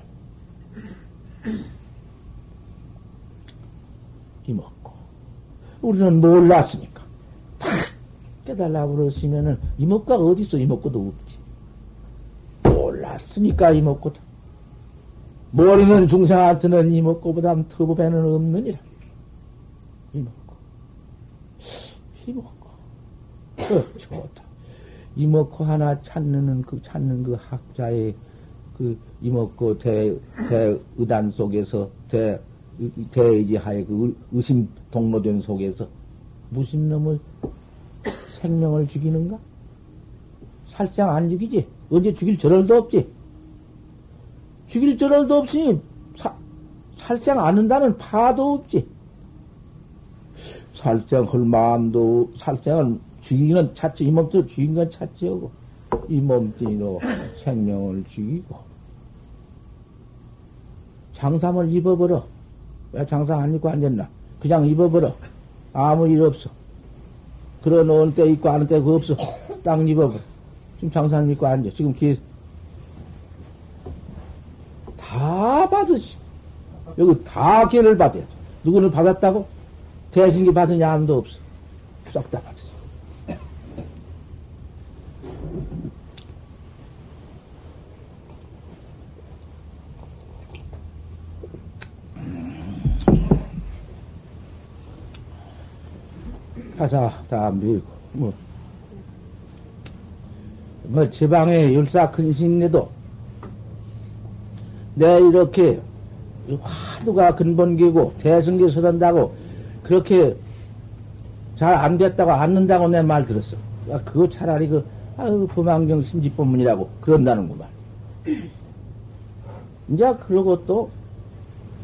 이먹고. 우리는 몰랐으니까. 깨달라고 그러시면은 이목가 어디 있어? 이목구도 없지. 몰라. 봤으니까 이먹고다. 모르는 중생한테는 이먹고보다 터부배는 없느니라. 이먹고. 이먹고. 그, 좋다. 이먹고 하나 찾는 그, 찾는 그 학자의 그 이먹고 대, 대의단 속에서 대, 대의지하에 그 의심 동로된 속에서 무슨 놈을 생명을 죽이는가? 살짝 안 죽이지. 언제 죽일 저럴도 없지. 죽일 저럴도 없으니 사, 살짝 않는다는 파도 없지. 살짝 할 마음도 살짝을 죽이는 찾지. 이 몸도 죽인 건 찾지하고 이 몸뚱이로 생명을 죽이고 장삼을 입어버려. 왜 장상 안 입고 앉았나? 그냥 입어버려. 아무 일 없어. 그러 놓은 때 있고 하는 때그 없어. 딱 입어버려. 지금 장상 입고 앉아. 지금 기, 다 받으시. 여기 다 기회를 받아야 돼. 누구는 받았다고? 대신기 받으냐 아무도 없어. 쏙다 받았어. 가사 다 밀고, 뭐, 뭐, 제방에 율사 근신내도, 내 이렇게, 화두가 근본기고, 대승기 서른다고, 그렇게 잘 안 됐다고, 안는다고 내 말 들었어. 아, 그거 차라리 그, 아유, 범안경 심지법문이라고, 그런다는구만. 이제, 그러고 또,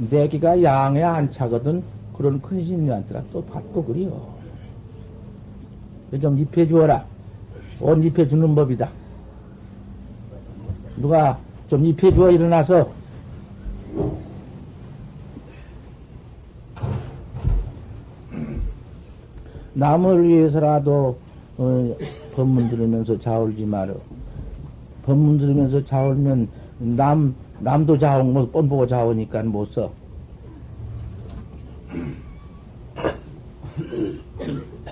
내기가 양에 안 차거든, 그런 큰 신녀한테가 또 받고 그래요. 좀 입혀 주어라. 옷 입혀 주는 법이다. 누가 좀 입혀 주어 일어나서 남을 위해서라도 어, 법문 들으면서 자울지 마라. 법문 들으면서 자울면 남 남도 자온 거뻔 보고 자오니까 못 써.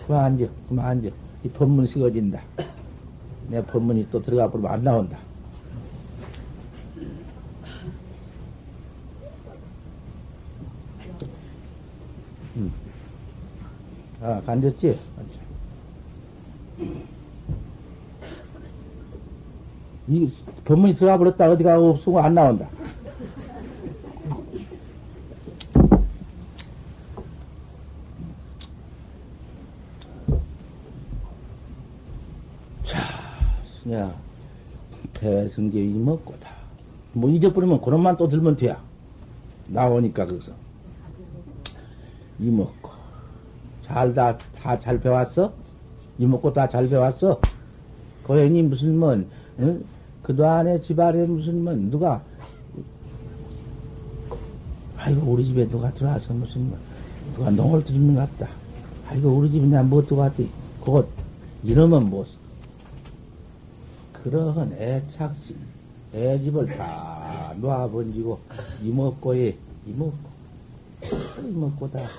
그만 앉아, 그만 앉아. 이 법문 식어진다. 내 법문이 또 들어가 버리면 안 나온다. 음. 아, 간졌지? 이 법문이 들어가 버렸다. 어디가 없으면 안 나온다. 야, 대승계 이먹고다. 뭐 잊어버리면 그런 만 또 들면 돼야. 나오니까 거기서. 이먹고. 잘 다, 다 잘 배웠어? 이먹고 다 잘 배웠어? 고행이 무슨 뭐, 응? 그동안에 집안에 무슨 뭐, 누가, 아이고, 우리 집에 누가 들어와서 무슨 뭐, 누가 농을 들이는 것 같다. 아이고, 우리 집에 내가 뭐 들어왔지? 그것, 이러면 뭐, 그러한 애착심, 애 집을 다 놓아번지고, 이먹고에, 이먹고, 이먹고다.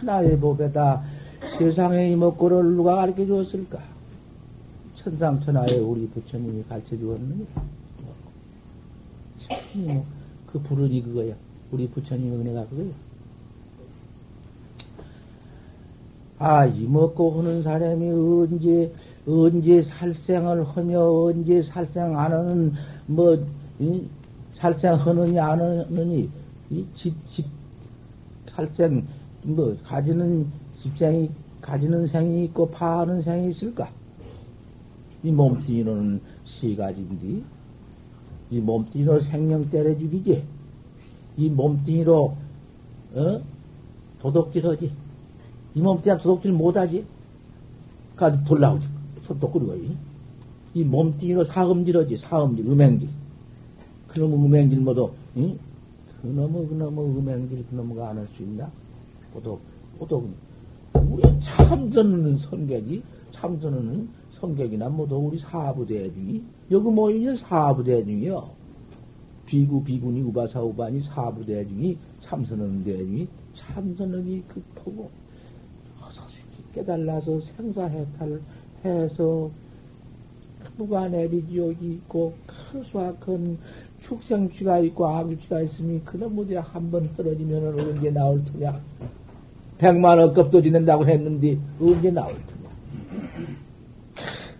천하의 법에다 세상의 이먹고를 누가 가르쳐 주었을까? 천상천하에 우리 부처님이 가르쳐 주었느냐? 참, 그 부르니 그거야. 우리 부처님 은혜가 그거야. 아, 이먹고 하는 사람이 언제, 언제 살생을 하며 언제 살생 안 하는 뭐 이, 살생 하느냐 안 하느니 이집집 살생 뭐 가지는 집생이 가지는 생이 있고 파하는 생이 있을까? 이 몸뚱이로는 시 가지인데 이 몸뚱이로 생명 때려 죽이지. 이 몸뚱이로 어? 도둑질하지. 이 몸뚱이가 도둑질 못하지. 가서 돌 나오지 끓이고, 이 몸뚱이로 사음질하지, 사음질, 음행질. 그놈의 음행질 모두, 응? 그놈의, 그놈의 음행질, 그놈의 안할 수 있나? 보도, 보도, 우리 참선은 성격이, 참선은 성격이나 모두 우리 사부대중이, 여기 모이는 사부대중이요. 비구, 비구니, 우바사, 우바니, 사부대중이, 참선하는 대중이, 참선하기 급하고, 어서 깨달아서 생사해탈을 해서 무관해비 지옥이 있고 크수악한 축생취가 있고 악유취가 있으니 그놈 어디 한번 떨어지면 언제 나올 터냐? 백만 원급도 지낸다고 했는데 언제 나올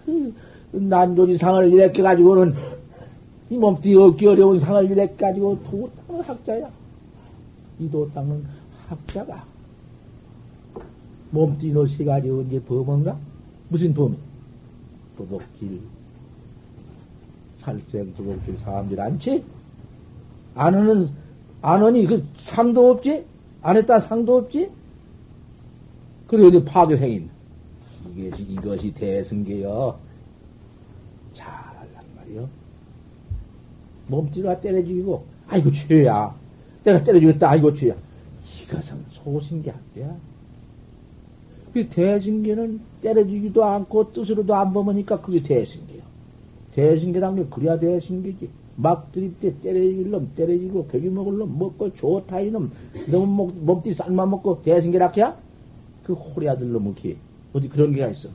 터냐? 난조지 상을 이렇게 가지고는 이 몸띠 얻기 어려운 상을 이렇게 가지고 도땅은 학자야. 이 도 땅은 학자가 몸띠 노시 가지고 언제 범인가 무슨 범이 도덕질 살생 도덕질 사람들 않지? 안 하는, 안 하니 그 상도 없지? 안 했다 상도 없지? 그리고 어디 파괴생인. 이것이, 이것이 대승계여. 잘할란 말이요. 몸띠가 때려 죽이고, 아이고, 죄야. 내가 때려 죽였다, 아이고, 죄야. 이것은 소신계 학대야. 그 대승계는 때려주기도 않고 뜻으로도 안 범으니까 그게 대승계요. 대승계란 게 그래야 대승계지. 막 들이대 때려줄 놈 때려주고 고기 먹을 놈 먹고 좋다 이놈 너무 목, 몸띠 쌀만 먹고 대승계라케야? 그 호리 아들 놈은 게 어디 그런 게가 있어.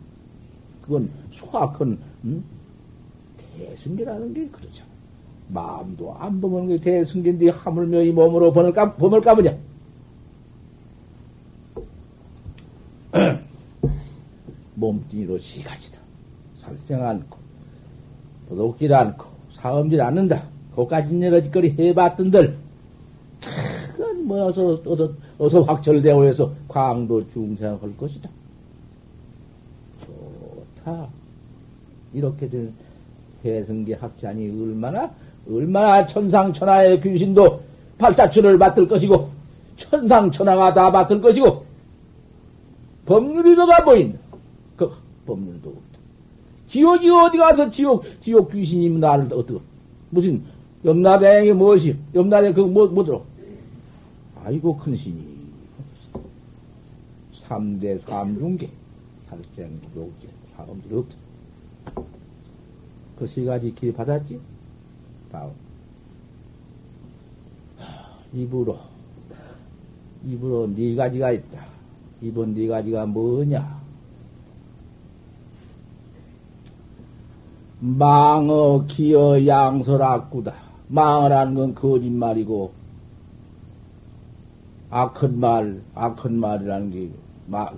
그건 소악한 음? 대승계라는 게 그러잖아. 마음도 안 범하는 게 대승계인데 하물며 이 몸으로 범을 까, 범을 까보냐. 몸뚱이로 시가지다. 살생 않고, 도둑질 않고, 사음질 않는다. 그까지 여러 짓거리 해봤던들, 그건 뭐, 어서, 어서, 어서 확철되어 해서 광도 중생할 것이다. 좋다. 이렇게 된 대승계 학자니 얼마나, 얼마나 천상천하의 귀신도 발자취를 받을 것이고, 천상천하가 다 받을 것이고, 법률이 너가 보인다. 그 법률도 없다. 지옥이 어디 가서 지옥, 지옥 귀신이 나를 어떻게, 무슨, 염라대행이 무엇이, 염라대 그 뭐, 뭐 들어? 아이고, 큰 신이. 삼대 삼중계, 살생, 기독제, 사람들이 없다. 그 세 가지 길 받았지? 다음. 입으로, 입으로 네 가지가 있다. 이번 네 가지가 뭐냐? 망어, 기어, 양설, 악구다. 망어라는 건 거짓말이고, 악한 말, 악한 말이라는 게,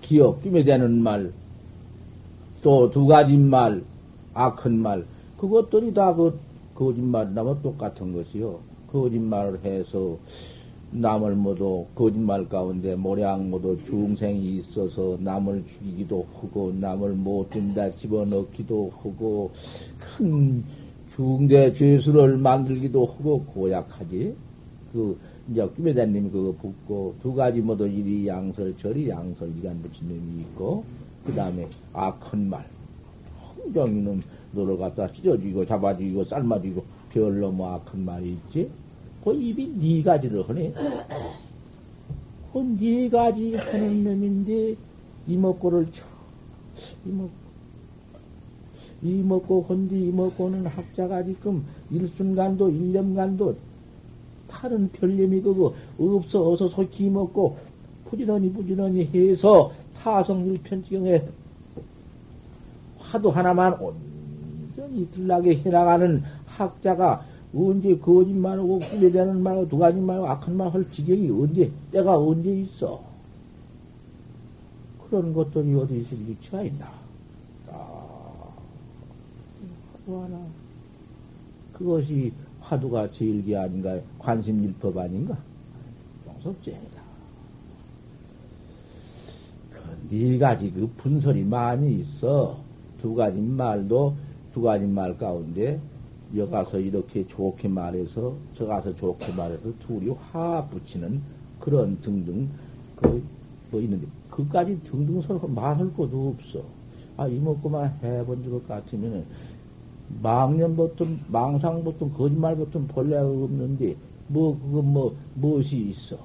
기어, 끼에 되는 말, 또 두 가지 말, 악한 말, 그것들이 다 그 거짓말이나면 똑같은 것이요. 거짓말을 해서 남을 모두 거짓말 가운데 모량 모두 중생이 있어서 남을 죽이기도 하고 남을 못 된다 집어넣기도 하고 큰 중대 죄수를 만들기도 하고 고약하지. 그 이제 끼매다님 그거 붙고 두 가지 모두 이리 양설 저리 양설 이간 놈이 있고 그 다음에 악한 말. 흥정이는 너를 갖다 찢어주고 잡아주고 삶아주고 별로 뭐 악한 말이 있지. 그 입이 네 가지를 하네. 그네 가지 하는 놈인데, 이먹고를 쳐. 이먹고. 이먹고, 헌디 이먹고는 학자가 지금 일순간도, 일념간도 다른 별념이 그거 없어. 어서 속히 이먹고, 부지런히 부지런히 해서 타성일편지경에 화도 하나만 온전히 들나게 해나가는 학자가 언제 거짓말하고 후회되는 말하고 두 가지 말하고 악한 말 할 지경이 언제, 때가 언제 있어? 그런 것들이 어디 있을 위치가 있나? 아, 화두 하나. 그것이 화두가 제일기 아닌가? 관심일법 아닌가? 용섭죄입니다. 그네 가지 그 분설이 많이 있어. 두 가지 말도 두 가지 말 가운데 여가서 이렇게 좋게 말해서 저 가서 좋게 말해서 둘이 화 붙이는 그런 등등 그 뭐 있는데 그까지 등등 서로 말할 것도 없어. 아 이먹고만 해본 것 같으면은 망년부터 망상부터 거짓말부터 본래가 없는데 뭐 그거 뭐 무엇이 있어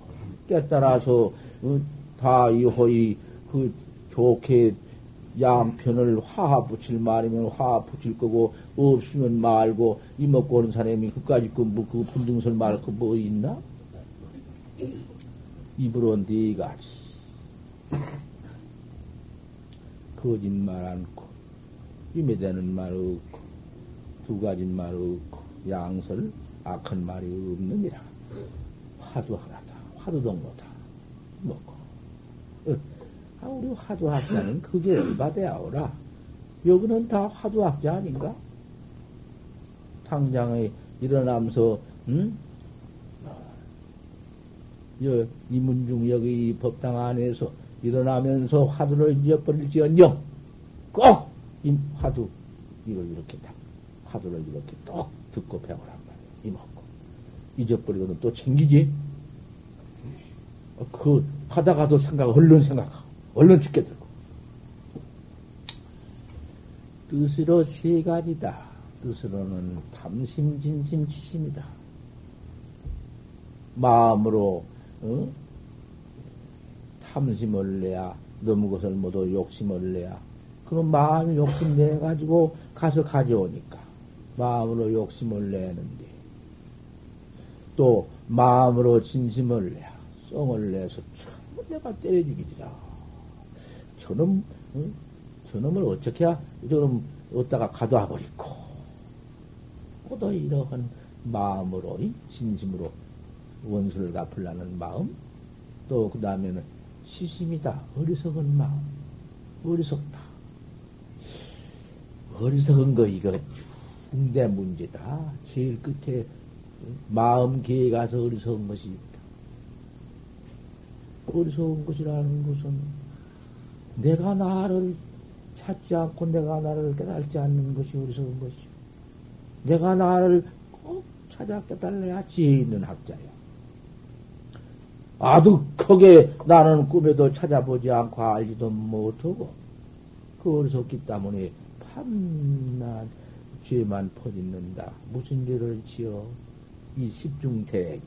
깨달아서 어, 다이 호의 그 좋게 양편을 화합 붙일 말이면 화합 붙일 거고, 없으면 말고, 이먹고 오는 사람이 그까지 그, 뭐, 그 분등설 말, 그 뭐 있나? 입으로 네 가지. 거짓말 않고, 임에 되는 말 없고, 두 가지 말 없고, 양설, 악한 말이 없느니라. 화두 하나다. 화두 동로다. 먹고. 어, 아, 우리 화두학자는 그게 얼마돼야 오라. 여기는 다 화두학자 아닌가? 당장에 일어나면서, 응? 여, 이문중 여기 법당 안에서 일어나면서 화두를 잊어버릴지언정 꼭! 이 화두, 이걸 이렇게 딱, 화두를 이렇게 똑 듣고 배우란 말이야. 이먹고. 잊어버리거든 또 챙기지? 그, 하다가도 생각, 얼른 생각하고, 얼른 죽게 들고. 뜻으로 세 가지다. 뜻으로는 탐심, 진심, 치심이다. 마음으로, 어? 탐심을 내야, 너무 것을 모두 욕심을 내야. 그럼 마음이 욕심 내 가지고 가서 가져오니까. 마음으로 욕심을 내는데. 또, 마음으로 진심을 내야. 썽을 내서 전부 내가 때려 죽이리라. 저놈, 어? 저놈을 어떻게, 저놈, 어디다가 가둬버리고. 또 이러한 마음으로, 진심으로 원수를 갚으려는 마음, 또 그 다음에는 시심이다. 어리석은 마음. 어리석다. 어리석은 거 이거 중대 문제다. 제일 끝에 마음 기에 가서 어리석은 것이 있다. 어리석은 것이라는 것은 내가 나를 찾지 않고 내가 나를 깨달지 않는 것이 어리석은 것이요. 내가 나를 꼭 찾아 깨달아야 지혜 있는 학자야. 아득하게 나는 꿈에도 찾아보지 않고 알지도 못하고 그 어리석기 때문에 밤낮 죄만 퍼짓는다. 무슨 죄를 지어 이 십중대에게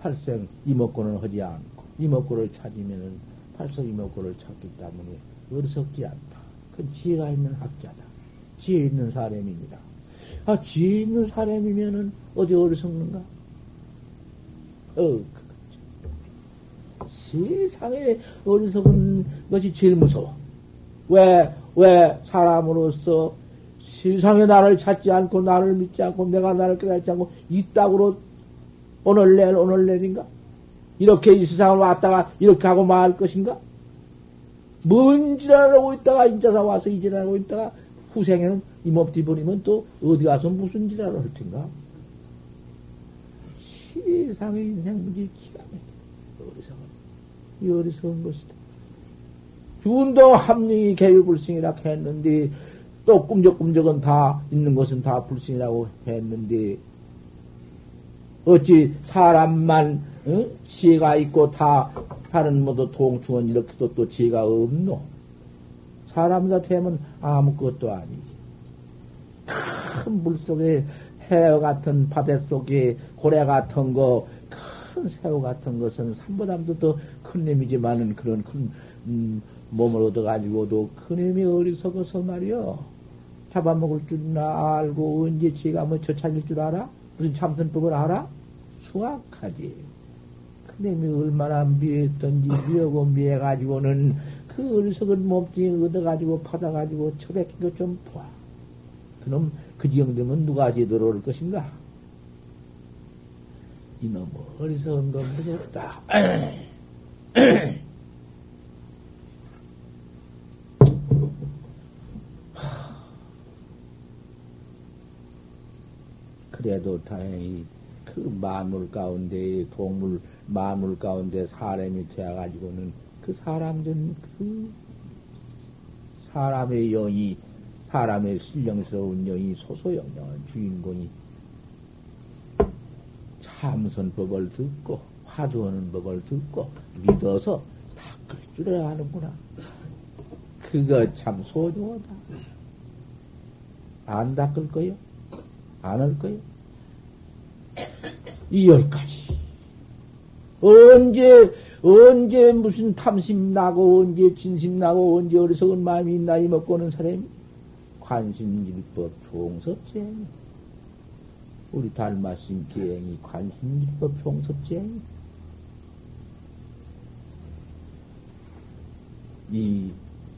팔생 이목구는 하지 않고 이목구를 찾으면은 팔성 이목구를 찾기 때문에 어리석지 않다. 그 지혜가 있는 학자다. 지혜 있는 사람입니다. 아, 지혜 있는 사람이면은 어디 어리석는가? 어, 세상에 어리석은 것이 제일 무서워. 왜, 왜 사람으로서 세상에 나를 찾지 않고 나를 믿지 않고 내가 나를 깨닫지 않고 이따구로 오늘 내일 오늘 내일인가? 이렇게 이 세상을 왔다가 이렇게 하고 말 것인가? 뭔 지랄 하고 있다가 인자사 와서 이 지랄 하고 있다가 후생에는 이몸 뒤 버리면 또 어디 가서 무슨 지랄을 할 텐가? 세상의 인생 문제 기가 막혀. 어리석은, 이 어리석은 것이다. 준도 합리 개유불승이라 했는데, 또 꿈적꿈적은 다, 있는 것은 다 불승이라고 했는데, 어찌 사람만, 어? 지혜가 있고 다, 다른 모두 동충은 이렇게도 또 지혜가 없노? 사람이다 되면 아무것도 아니지. 큰 물 속에 해어 같은 바다 속에 고래 같은 거, 큰 새우 같은 것은 산보다도 더 큰 놈이지만은 그런 큰, 음, 몸을 얻어가지고도 큰 놈이 어리석어서 말이여. 잡아먹을 줄나 알고 언제 지가 뭐 저 찾을 줄 알아? 무슨 참선법을 알아? 수학하지. 그 놈이 얼마나 미했던지 미하고 미해가지고는 그 어리석은 몸뚱이 얻어가지고 받아가지고 처백기도 좀 봐. 그놈 그 정도면 누가 제대로 올 것인가? 이놈 어리석은 건 무섭다. 그래도 다행히 그 만물 가운데 동물 만물 가운데 사람이 되어가지고는 그 사람들 그 사람의 영이 사람의 신령스러운 영이 소소영령한 주인공이 참선법을 듣고 화두하는 법을 듣고 믿어서 닦을 줄 아는구나. 그거 참 소중하다. 안 닦을 거요? 안 할 거요? 이 열까지. 언제, 언제 무슨 탐심 나고, 언제 진심 나고, 언제 어리석은 마음이 있나, 이 먹고 는 사람이? 관심일법 종섭쟁이. 우리 달마신 기행이 관심일법 종섭쟁이. 이,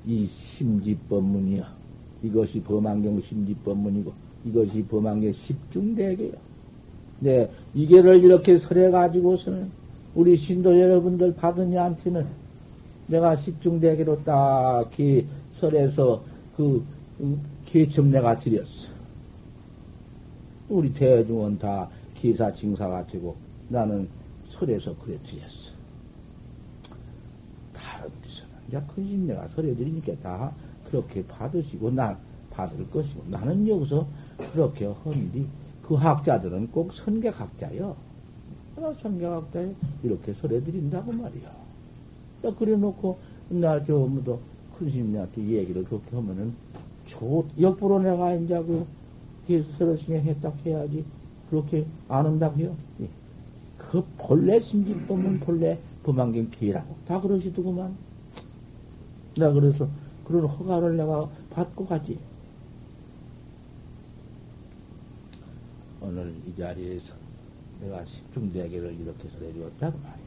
이 심지법문이야. 이것이 범안경 심지법문이고, 이것이 게 십중대계요. 네, 이게를 이렇게 설해가지고서는 우리 신도 여러분들 받은 이한테는 내가 십중대계로 딱히 설해서 그, 그 개첩 내가 드렸어. 우리 대중은 다 기사 징사가 되고 나는 설해서 그래 드렸어. 다른 데서는 이제 큰신 내가 설해 드리니까 다 그렇게 받으시고 난 받을 것이고 나는 여기서 그렇게 헌디 그 학자들은 꼭 선객학자요. 선객학자요. 이렇게 설해드린다고 말이야. 그래 놓고 나저 뭐도 큰 스님한테 얘기를 그렇게 하면은 저 역부로 내가 이제 그 서로시에 했다 해야지 그렇게 안 한다고요. 예. 그 본래 심지법은 본래 범한경 기라고 다 그러시더구만. 나 그래서 그런 허가를 내가 받고 가지. 오늘 이 자리에서 내가 십중대계를 이렇게 설해주었다고 말이야.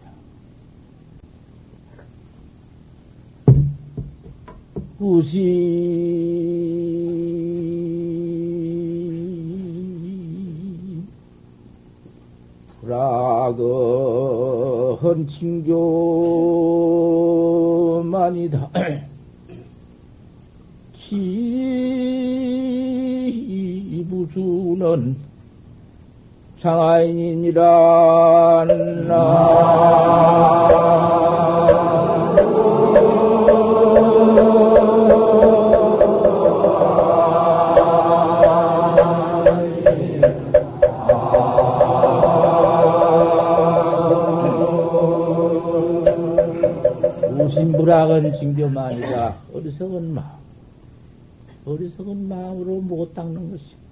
부시 불악은 징조만이다. 지부수는 장하인이라 우심불악은 징조만이다. 어리석은 마음. 어리석은 마음으로 못 닦는 것이.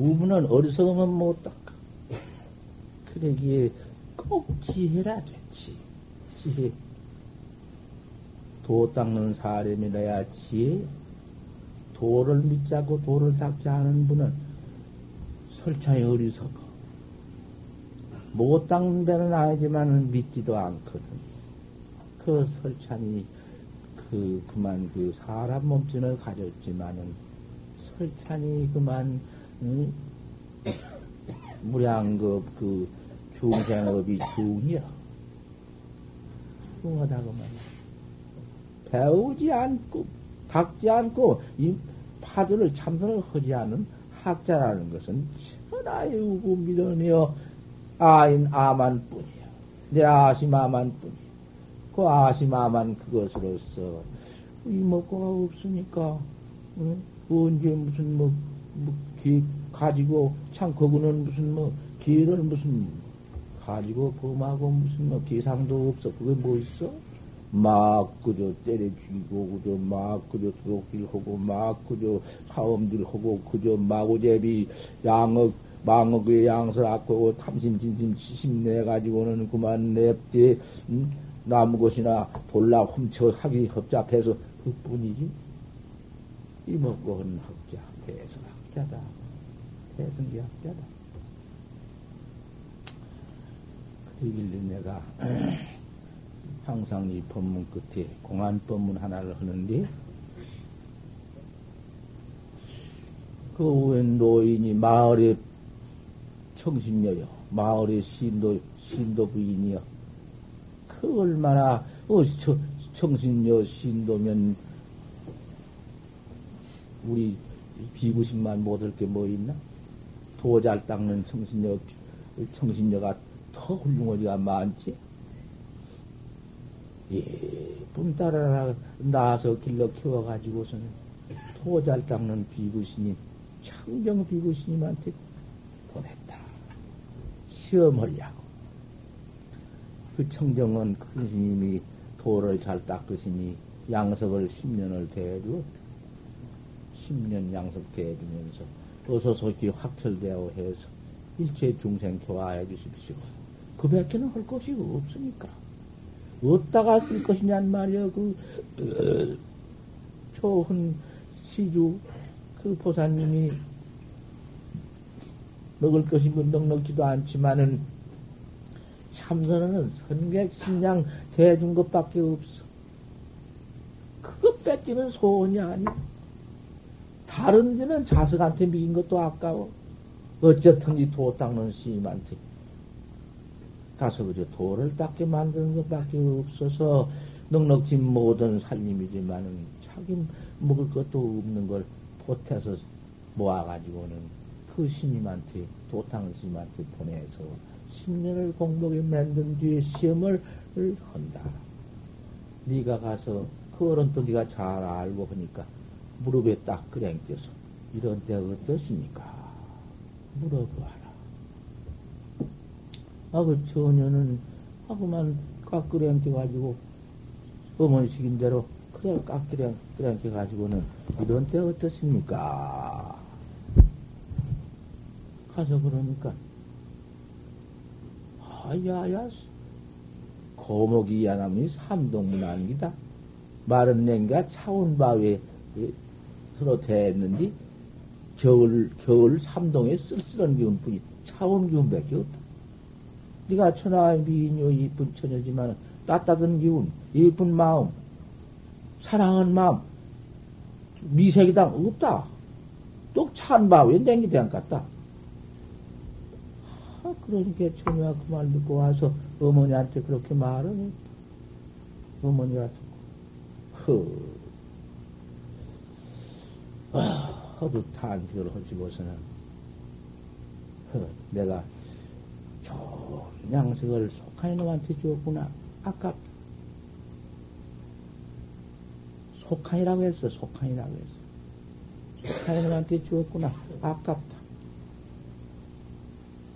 우문은 어리석으면 못 닦아. 그러기에 꼭 지혜라 됐지. 지혜. 도 닦는 사람이라야 지혜. 도를 믿자고 도를 닦지 않은 분은 설차에 어리석어. 못 닦는 데는 아니지만 믿지도 않거든. 그 설찬이 그 그만 그 사람 몸짓을 가졌지만은 설찬이 그만 응? 무량급 그 중생업이 중이야. 중하다 그만. 배우지 않고 닦지 않고 이 파도를 참선을 하지 않은 학자라는 것은 천하의 우고 믿으며 아인 아만 뿐이야. 내 아심 아만 뿐이야. 그 아심아만 그것으로서 이 먹고가 없으니까 응? 언제 무슨 뭐, 뭐 기, 가지고 참 그거는 무슨 뭐 기를 무슨 가지고 범하고 무슨 뭐 기상도 없어 그게 뭐 있어? 막 그저 때려 죽이고 그저 막 그저 도둑질하고 막 그저 하엄질하고 그저 마구제비 양억 망억의 양설 악고 탐심 진심 치심 내 가지고는 그만 냅지 음? 나무 것이나 돌라 훔쳐 하기 협잡해서 그뿐이지. 이먹고 한 학자, 대성 학자다. 대성기 학자다. 그길래 내가 항상 이 법문 끝에 공안 법문 하나를 하는데 그웬 노인이 마을의 청신녀요. 마을의 신도, 신도 부인이요. 그 얼마나 어, 저, 청신여 신도면 우리 비구심만 못할 게 뭐 있나? 도잘 닦는 청신여 청신여가 더 훌륭하지가 많지. 예쁜 딸을 낳아서 길러 키워가지고서는 도잘 닦는 비구신님, 청정 비구신님한테 보냈다. 시험하려고. 그 청정은 큰 스님이 도를 잘 닦으시니 양석을 10년을 대해주었다. 10년 양석 대해주면서 어서 속히 확철되어 해서 일체 중생 교화해 주십시오. 그 밖에는 할 것이 없으니까. 어디다가 쓸 것이냔 말이야. 그, 어, 초훈 시주 그 보사님이 먹을 것이 뭐 넉넉지도 않지만은 참선은 선객 신장 대준 것밖에 없어. 그것 뺏기는 소원이 아니야. 다른 데는 자석한테 미긴 것도 아까워. 어쨌든지 도 닦는 스님한테 가서 그저 도를 닦게 만드는 것밖에 없어서 넉넉지 모든 살림이지만은 자기 먹을 것도 없는 걸 보태서 모아가지고는 그 스님한테 도탕 스님한테 보내서 10년을 공복에 만든 뒤에 시험을 한다. 네가 가서 그 어른도 네가 잘 알고 하니까 무릎에 딱 그랭껴서 이런 때 어떻습니까? 물어보아라. 아, 그 처녀는 하고만 깎으랭껴가지고 어머니식인 대로 그래 깎으랭껴가지고는 이런 때 어떻습니까? 가서 그러니까 아야야 고목이 야나무니 삼동문안기다 마른 냉가 차운 바위에 서로 대했는데 겨울 겨울 삼동에 쓸쓸한 기운뿐이 차운 기운밖에 없다. 네가 천하의 미인요 이쁜 처녀지만 따뜻한 기운, 이쁜 마음, 사랑한 마음, 미색이다 없다. 똑찬 바위에 냉기 대안 같다. 아, 그러니까 처녀가 그 말 듣고 와서 어머니한테 그렇게 말하니 어머니가 듣고 허 아, 허도 탄식을 하시고서는. 허, 내가 좋은 양식을 속한 이놈한테 주었구나. 아깝다 속한이라고 했어 속한이라고 했어. 속한 이놈한테 주었구나. 아깝다.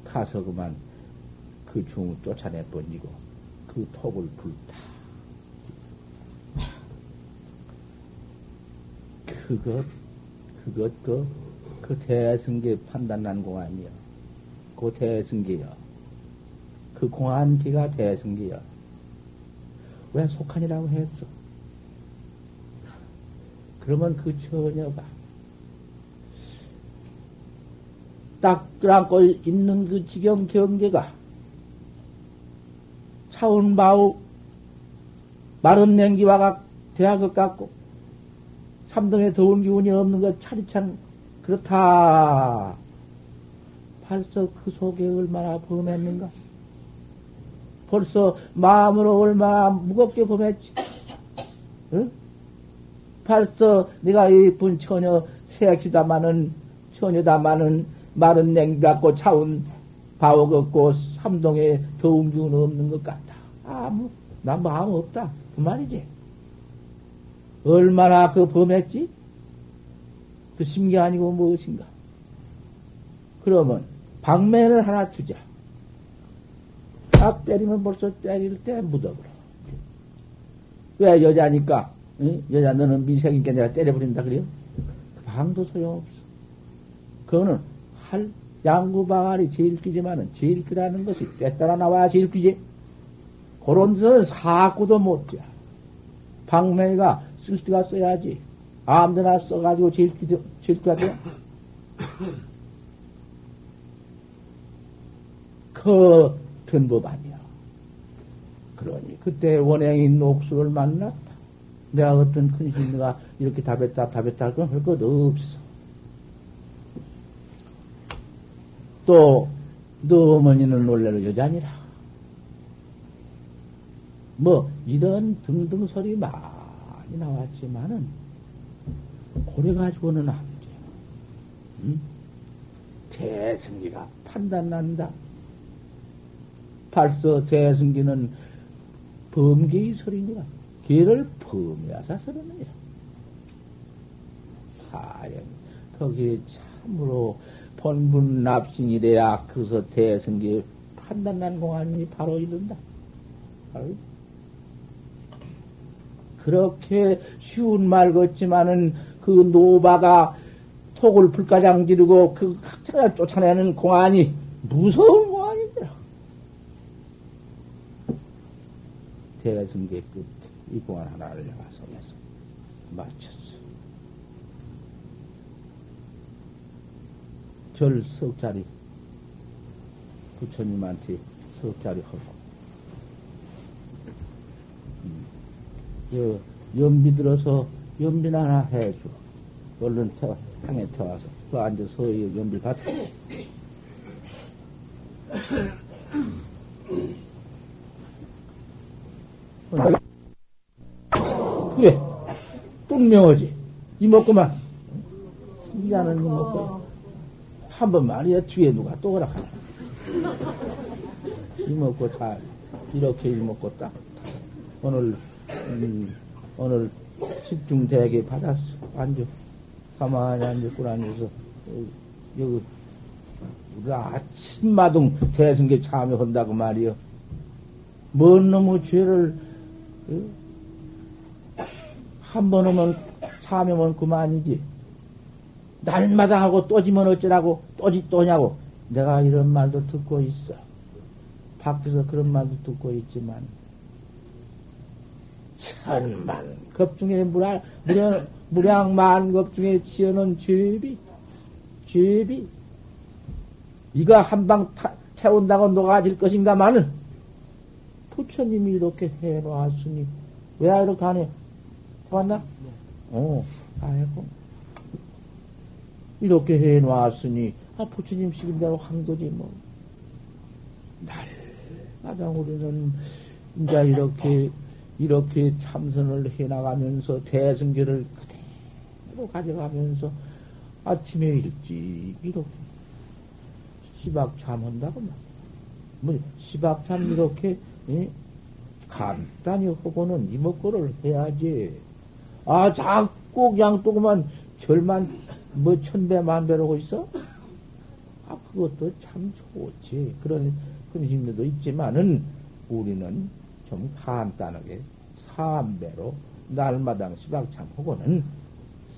가서 그만 그 중 쫓아내 번지고 그 톡을 불다. 그것, 그것, 그, 그 대승계 판단난 공안이야. 그 대승계야. 그 공안기가 대승계야. 왜 속한이라고 했어? 그러면 그 처녀가 딱 끌안고 있는 그 지경 경계가 차운 바우 마른 냉기와 각 대학 것 같고 삼동에 더운 기운이 없는 것 차리찬 그렇다. 벌써 그 속에 얼마나 범했는가? 벌써 마음으로 얼마나 무겁게 범했지? 응? 벌써 네가 이쁜 처녀 새약시다마는 처녀다마는 마른 냉기 갖고 차운 바오 걷고 삼동에 더운 기운 없는 것 같다. 아무, 난 마음 없다. 그 말이지. 얼마나 그 범했지? 그 심기 아니고 무엇인가? 그러면 방매를 하나 주자. 딱 때리면 벌써 때릴 때 묻어버려. 왜 여자니까? 응? 여자 너는 미생이니까 내가 때려버린다 그래요? 방도 소용없어. 그거는 할 양구방아리 제일 끼지만은 제일 끼라는 것이 때 따라 나와야 제일 끼지. 그런 데는 사구도 못 돼. 방매가 쓸 때가 써야지. 아무데나 써가지고 제일 끼, 제일 돼. 그, 된법 아니야. 그러니, 그때 원행이 녹수를 만났다. 내가 어떤 큰 신내가 이렇게 답했다, 답했다 할것 없어. 또, 너 어머니는 놀래를 여자니라. 뭐, 이런 등등 소리 많이 나왔지만은, 고래 가지고는 안 돼. 응? 대승기가 판단난다. 벌써 대승기는 범계의 소리니라. 개를 범해서 소리느니라. 사연, 거기에 참으로 본분 납신이래야 그서 대승기 판단난 공안이 바로 이른다. 바로 그렇게 쉬운 말 같지만은 그 노바가 톡을 불가장 지르고 그 각자를 쫓아내는 공안이 무서운 공안이더라. 대승계 끝, 이 공안 하나를 내가 속에서 마쳤어. 절 석자리 부처님한테 석자리 하고 음. 연비 들어서 연비 하나 해줘. 얼른 태 향에 태워서 그 앉아서 연비 받아. 그래, 분명하지. 이먹고만. 신기하는 이먹고. 한 번만이야 뒤에 누가 또 오라 하냐. 이먹고 잘, 이렇게 이먹고 딱. 오늘, 음, 오늘 집중대게 받았어. 앉아. 가만히 앉았고 앉아서, 어, 여기, 우리가 아침마동 대승계 참여한다고 말이여. 뭔 놈의 죄를, 어? 한번 오면 참여면 그만이지. 날마다 하고 또 지면 어쩌라고, 또지 또냐고. 내가 이런 말도 듣고 있어. 밖에서 그런 말도 듣고 있지만, 천만 급 중에 무량, 무량, 무량 만 급 중에 지어놓은 죄비, 죄비. 이거 한방 태운다고 녹아질 것인가마는 부처님이 이렇게 해놓았으니 왜 이렇게 하네? 태웠나? 네. 어, 아이고. 이렇게 해놓았으니 아 부처님 시킨 대로 한 거지 뭐. 날마다 우리는 이제 이렇게 이렇게 참선을 해나가면서 대승계를 그대로 가져가면서 아침에 일찍 이렇게 시박참 한다고 말. 뭐 시박참 이렇게 예? 간단히 하고는 이목구를 해야지. 아 자꾸 그냥 또 그만 절만 뭐 천배 만배로 하고 있어? 아 그것도 참 좋지. 그런 심리도 있지만은 우리는 좀 간단하게 삼배로 날마당 시박참 하고는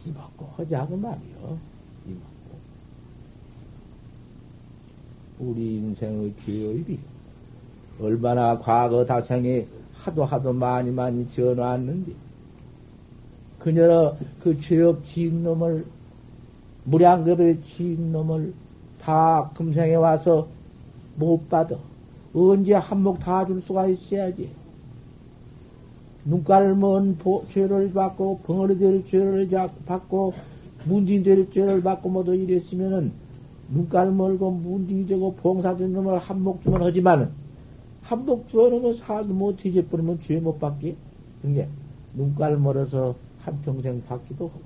이먹고 하자고 말이요. 이먹고. 우리 인생의 기업이 얼마나 과거 다생에 하도 하도 많이 많이 지어놨는데 그녀의 그 죄업 지은 놈을 무량급의 지은 놈을 다 금생에 와서 못 받아 언제 한몫 다 줄 수가 있어야지 눈깔먼 죄를 받고 벙어리 될 죄를 받고 문딩 될 죄를 받고 모두 이랬으면은 눈깔 멀고 문딩 되고 봉사된 놈을 한몫 주면 하지만은 한복 주어놓으면 사도 못 뒤집어놓으면 죄 못 받기. 그게 눈깔 멀어서 한평생 받기도 하고,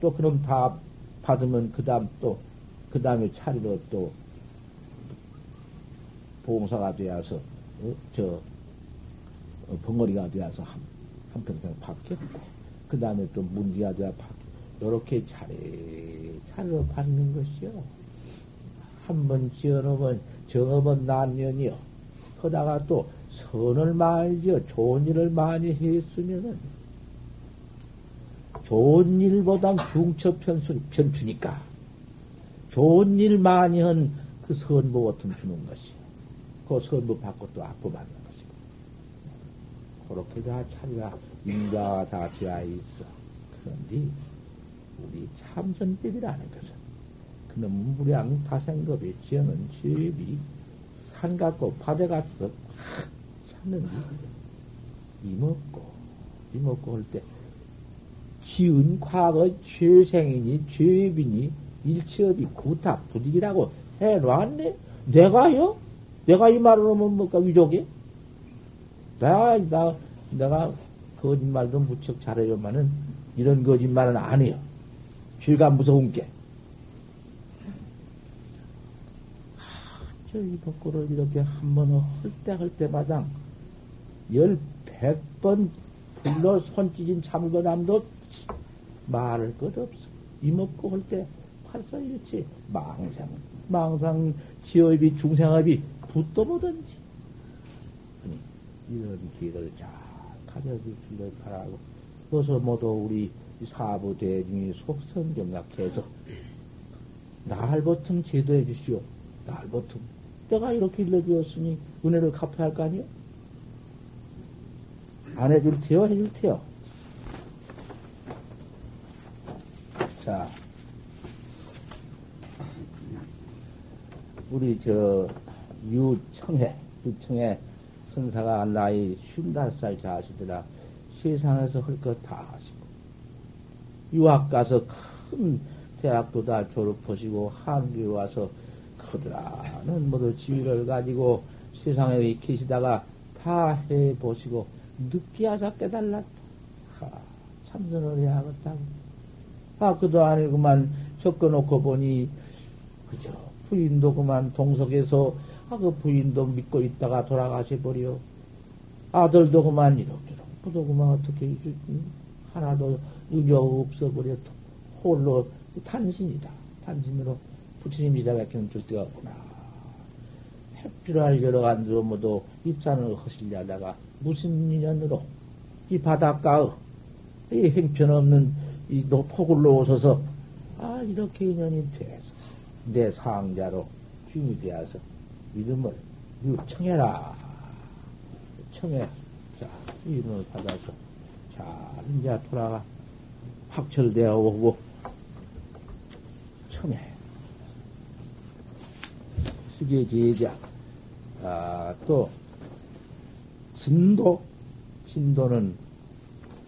또 그럼 다 받으면 그 다음 또, 그 다음에 차리로 또, 봉사가 되어서, 어? 저, 어, 벙어리가 되어서 한, 한평생 하고, 그 다음에 또 문제가 되어 받게. 요렇게 차례, 차례로 받는 것이요. 한 번 지어놓으면 정업은 난년이요. 하다가 또 선을 많이 지어 좋은 일을 많이 했으면은 좋은 일보다 중처 편수, 편추니까 좋은 일 많이 한 그 선보 같은 주는 것이 그 선보 받고 또 악보 받는 그렇게 다 차리가 인자가 다 되어 있어 그런데 우리 참선법이라는 것은 그놈 무량 파생급에 지어는 죄비 산 갖고 바다 가서 찾는 이먹고 이먹고 할 때 지은 과거 죄생이니 죄비니 일체업이 구타 부득이라고 해놨네. 내가요? 내가 이 말을 하면 뭐까 위족이? 나, 나, 내가 거짓말도 무척 잘해요만은 이런 거짓말은 안 해요. 죄가 무서운 게. 이 복구를 이렇게 한 번 할 때 할 때마다 열, 백 번 불러 손찢은 참거남도 말을 것 없어. 이먹고 할때 팔사 이렇지. 망상, 망상, 지업이, 중생업이 붙도 보든지. 이런 길을 잘 가져주기를 바라고. 그래서 모두 우리 사부 대중이 속선경각해서 날보통 제도해 주시오. 날보통. 내가 이렇게 일러주었으니 은혜를 갚아야 할 거 아니요? 안 해줄 테요? 해줄 테요? 자, 우리 저 유청해, 유청해 선사가 나이 쉰다섯 살 자시더라 세상에서 할 것 다 하시고 유학 가서 큰 대학도 다 졸업하시고 한국에 와서 커다란 모두 지위를 가지고 세상에 계시다가 다 해보시고 늦게하자 깨달았다. 하, 참선을 해야겠다고. 아, 그도 아니구만 적어놓고 보니, 그죠. 부인도 그만 동석에서, 아, 그 부인도 믿고 있다가 돌아가셔버려. 아들도 그만 이렇게, 그도 그만 어떻게, 하나도 의료 없어버려. 홀로 탄신이다. 탄신으로 부처님 이자밖에 줄 데가 없구나. 필요할 여러 간으로 모두 입산을 허실려다가 무슨 인연으로 이 바닷가의 이 행편없는 이 폭을 놓으셔서 아 이렇게 인연이 돼서 내 상자로 주인이 되어서 이름을 청해라. 청해. 자 이름을 받아서 자 이제 돌아가 확철되어 오고. 청해. 수계 제자. 아, 또 진도. 진도는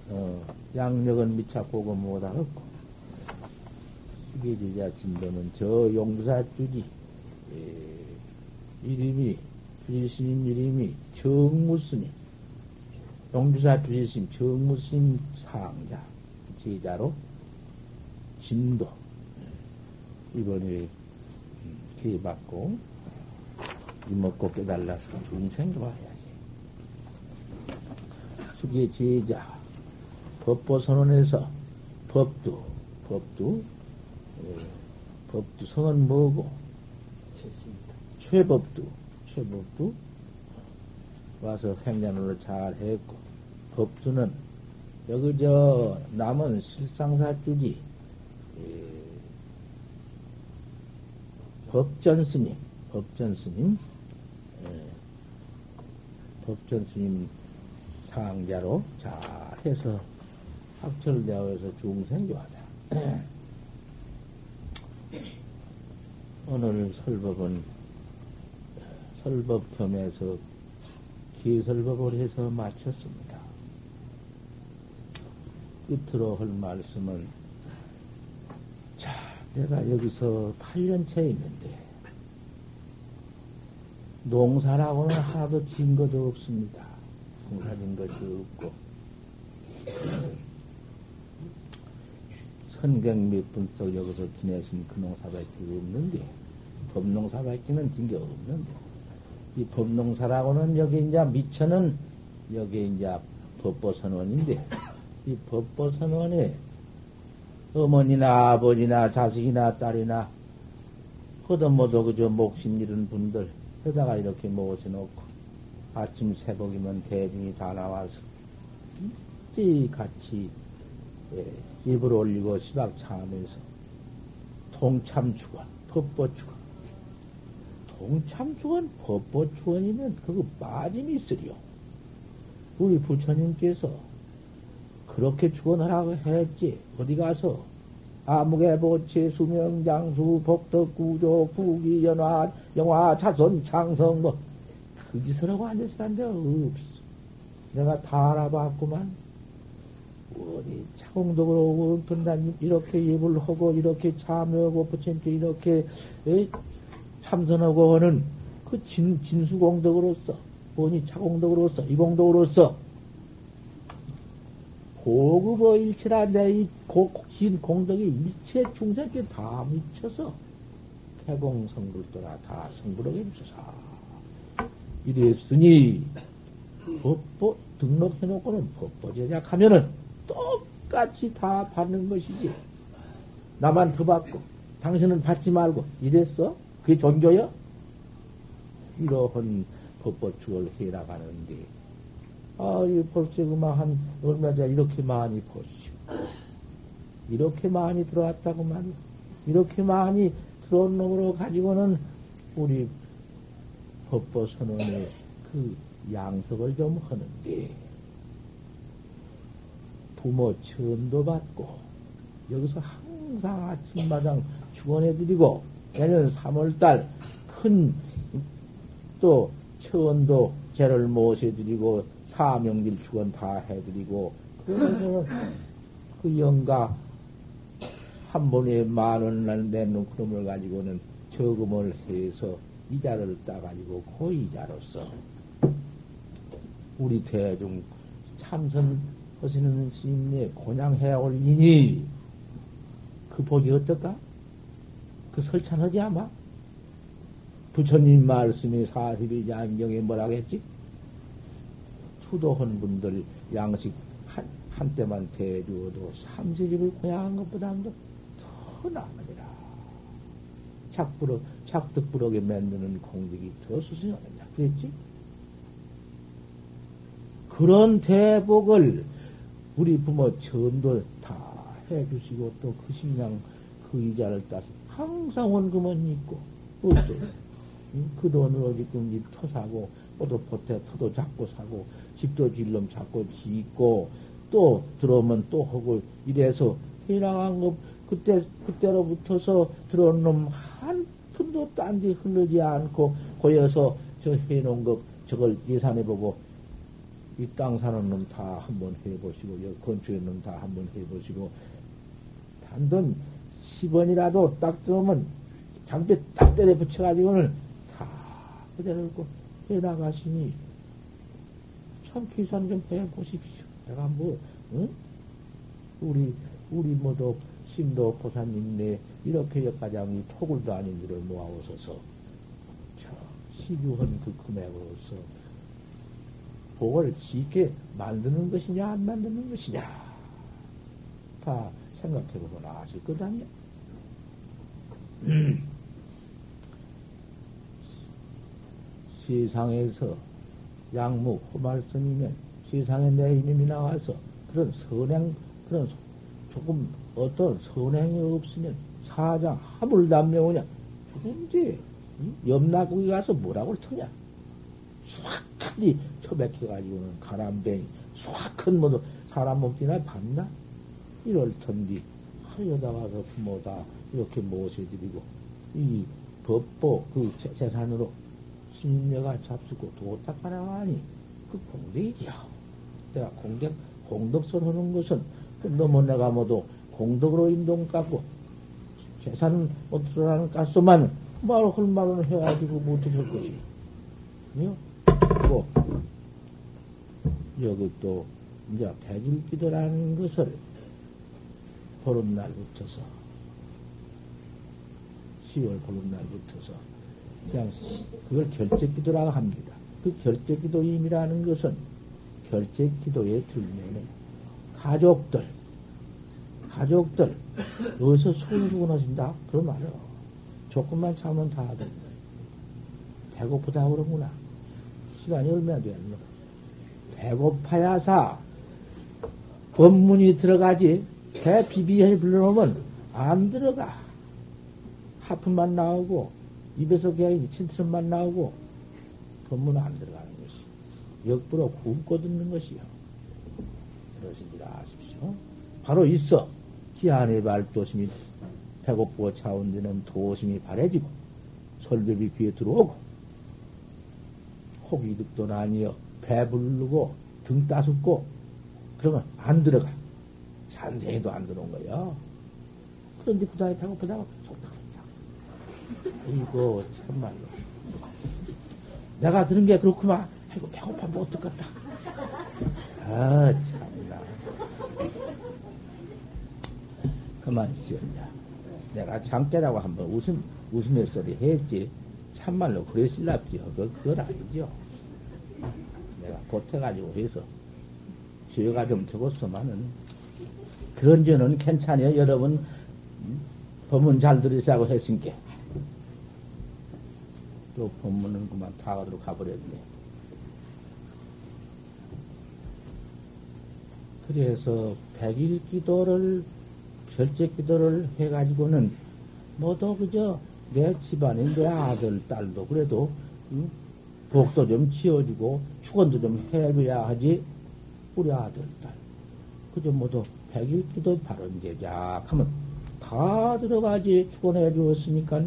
어, 양력은 미차 고고 못하겠고. 수계제자 진도는 저 용사 주지. 예, 이름이 주지스님 이름이 정무스님 용주사 주지스님 정무스님 상자 제자로 진도 이번에 기회 받고 이먹고 깨달라서 중생 좋아야지. 수계 제자, 법보 선언에서 법도, 법도, 예, 법도 성은 뭐고? 최법도, 최법도 와서 행전을 잘 했고, 법두는 여기 저 남은 실상사주지, 예, 법전 스님, 법전 스님, 예. 법전 스님 상자로 잘 해서 학철되어서 중생교하다. 오늘 설법은 설법 겸해서 기설법을 해서 마쳤습니다. 끝으로 할 말씀은 자, 내가 여기서 8년째 있는데 농사라고는 하나도 진 것도 없습니다. 농사진 것이 없고. 선경 몇분속 여기서 지내신 그 농사밖에 없는데, 법농사밖에는 진 게 없는데, 이 법농사라고는 여기 이제 미천은 여기 이제 법보선원인데, 이 법보선원에 어머니나 아버지나 자식이나 딸이나, 허도 모두 그저 목심 잃은 분들, 그러다가 이렇게 모셔놓고 아침 새벽이면 대중이 다 나와서 같이 예, 입을 올리고 시박 차하면서 동참주건, 법보주건 동참주건, 법보주건이면 그거 빠짐이 있으리요. 우리 부처님께서 그렇게 주건하라고 했지. 어디 가서 아무개 보채 수명 장수 복덕 구조 부기 연화 영화 자손 창성 짓을 하고 앉아서 한데 없어. 내가 다 알아봤구만. 어디 차공덕으로 어떤 이렇게 예불 하고 이렇게 참여하고 부처님께 이렇게 에? 참선하고 하는 그 진, 진수공덕으로서 뭐니 차공덕으로서 이공덕으로서 고급어 일체라 내이 진 공덕이 일체 중생께 다 미쳐서 개공성불도나 다 성불하게 해주소서. 이랬으니 법보 등록해놓고는 법보 제작 하면은 똑같이 다 받는 것이지. 나만 더 받고 당신은 받지 말고 이랬어? 그게 존조여? 이러한 법보축을 해나가는데 아, 이 벌써 그만 한 얼마 전에 이렇게 많이 보시오. 이렇게 많이 들어왔다고 말이야. 이렇게 많이 들어온 놈으로 가지고는 우리 법보 선언의 그 양석을 좀 하는데 부모 천도 받고 여기서 항상 아침마당 축원해드리고 내년 3월달 큰또 천도 제를 모셔드리고 사명질 축원 다 해드리고 그러면그 영가 한 번에 만 원을 내놓은 그놈을 가지고는 저금을 해서 이자를 따가지고 그 이자로서 우리 대중 참선 하시는 스님네 곤양해올 이니 그 복이 어떨까? 그 설찬하지 아마? 부처님 말씀이 사십이 양경에 뭐라겠지? 투도한 분들 양식 한, 한때만 대주어도 삼세집을 고양한 것보다도 더 나으리라. 착부러, 착득부럭에 만드는 공덕이 더 수승하느냐. 그랬지? 그런 대복을 우리 부모 전도 다 해주시고 또그 식량 그 이자를 따서 항상 원금은 있고 어때? 그 돈으로 지금 터 사고 포도 포테 터도 잡고 사고 집도 질름 잡고 짓고 또 들어오면 또 하고 이래서 해나간 거 그때 그때로부터서 들어온 놈 한 푼도 딴 데 흐르지 않고 고여서 저 해놓은 거 저걸 예산해 보고 이 땅 사는 놈 다 한번 해보시고 여기 건축해 놈다 한번 해보시고 단돈 10원이라도 딱 들어오면 장배 딱 때려 붙여가지고는 다 그대로 해나가시니 참 계산 좀 해보십시오. 내가 뭐, 응? 우리, 우리 모두 신도 보사님 네 이렇게 역가장이 토굴도 아닌 일을 모아오셔서 저 시주한 그 금액으로서 복을 지게 만드는 것이냐 안 만드는 것이냐 다 생각해보면 아실 거다 요. 세상에서 양무 호말선이면 세상에 내 이름이 나와서 그런 선행 그런 조금 어떤 선행이 없으면 사장 하물담매 오냐? 죽은지 염라국에 가서 뭐라고 터냐? 수확하니 처박혀가지고는 가람뱅이 수확한 뭐도 사람 먹기나 봤나? 이럴 텐디 하여다 가서 부모다 이렇게 모셔드리고 이 법보 그 재산으로 신녀가 잡수고 도 닦아나가니 그 공덕이지요. 내가 공덕 공덕선 하는 것은 너무 내가 모두 공덕으로 인동 깎고 재산 못 들어가는 가스만 말할 말은 해가지고 못할 것이. 그리고 여기 또 이제 대질기도라는 것을 보름날부터서 10월 보름날부터서 그냥 그걸 결제기도라고 합니다. 그 결제기도임이라는 것은 결제기도에 들면은 가족들, 가족들, 여기서 손을 주고 나신다? 그럼 말이요. 조금만 참으면 다 하던데. 배고프다 그러구나. 시간이 얼마나 되었노? 배고파야사 법문이 들어가지. 배 비비해 불러놓으면 안 들어가. 하품만 나오고, 입에서 그냥 친트름만 나오고, 법문은 안 들어가는 것이. 역부로 굶고 듣는 것이요. 그러신줄 아십시오. 바로 있어. 기한의 발도심이 배고프고 차온 데는 도심이 바래지고, 설법이 귀에 들어오고, 혹이 득도 아니여 배부르고 등 따숩고, 그러면 안 들어가. 산생에도 안 들어온 거야. 그런데 그 다음에 배고프다고. 이거 참말로. 내가 들은 게 그렇구만. 아이고, 배고파 못 듣겠다. 아, 참나. 그만 지었냐. 내가 장깨라고 한번 웃음, 웃음의 소리 했지. 참말로 그랬을랍지. 그, 그건 아니죠. 내가 보태가지고 해서 죄가 좀 되겠소만은 그런 죄는 괜찮아요. 여러분, 법문 잘 들으시라고 했으니까. 또 법문은 그만 다가도록 가버렸네. 그래서 백일 기도를, 결제 기도를 해가지고는 모두 그저 내 집안에 내 아들, 딸도 그래도, 응? 복도 좀 지어주고, 축원도 좀 해줘야 하지. 우리 아들, 딸. 그저 모두 백일 기도 바른 제작 하면 다 들어가지 축원해 주었으니까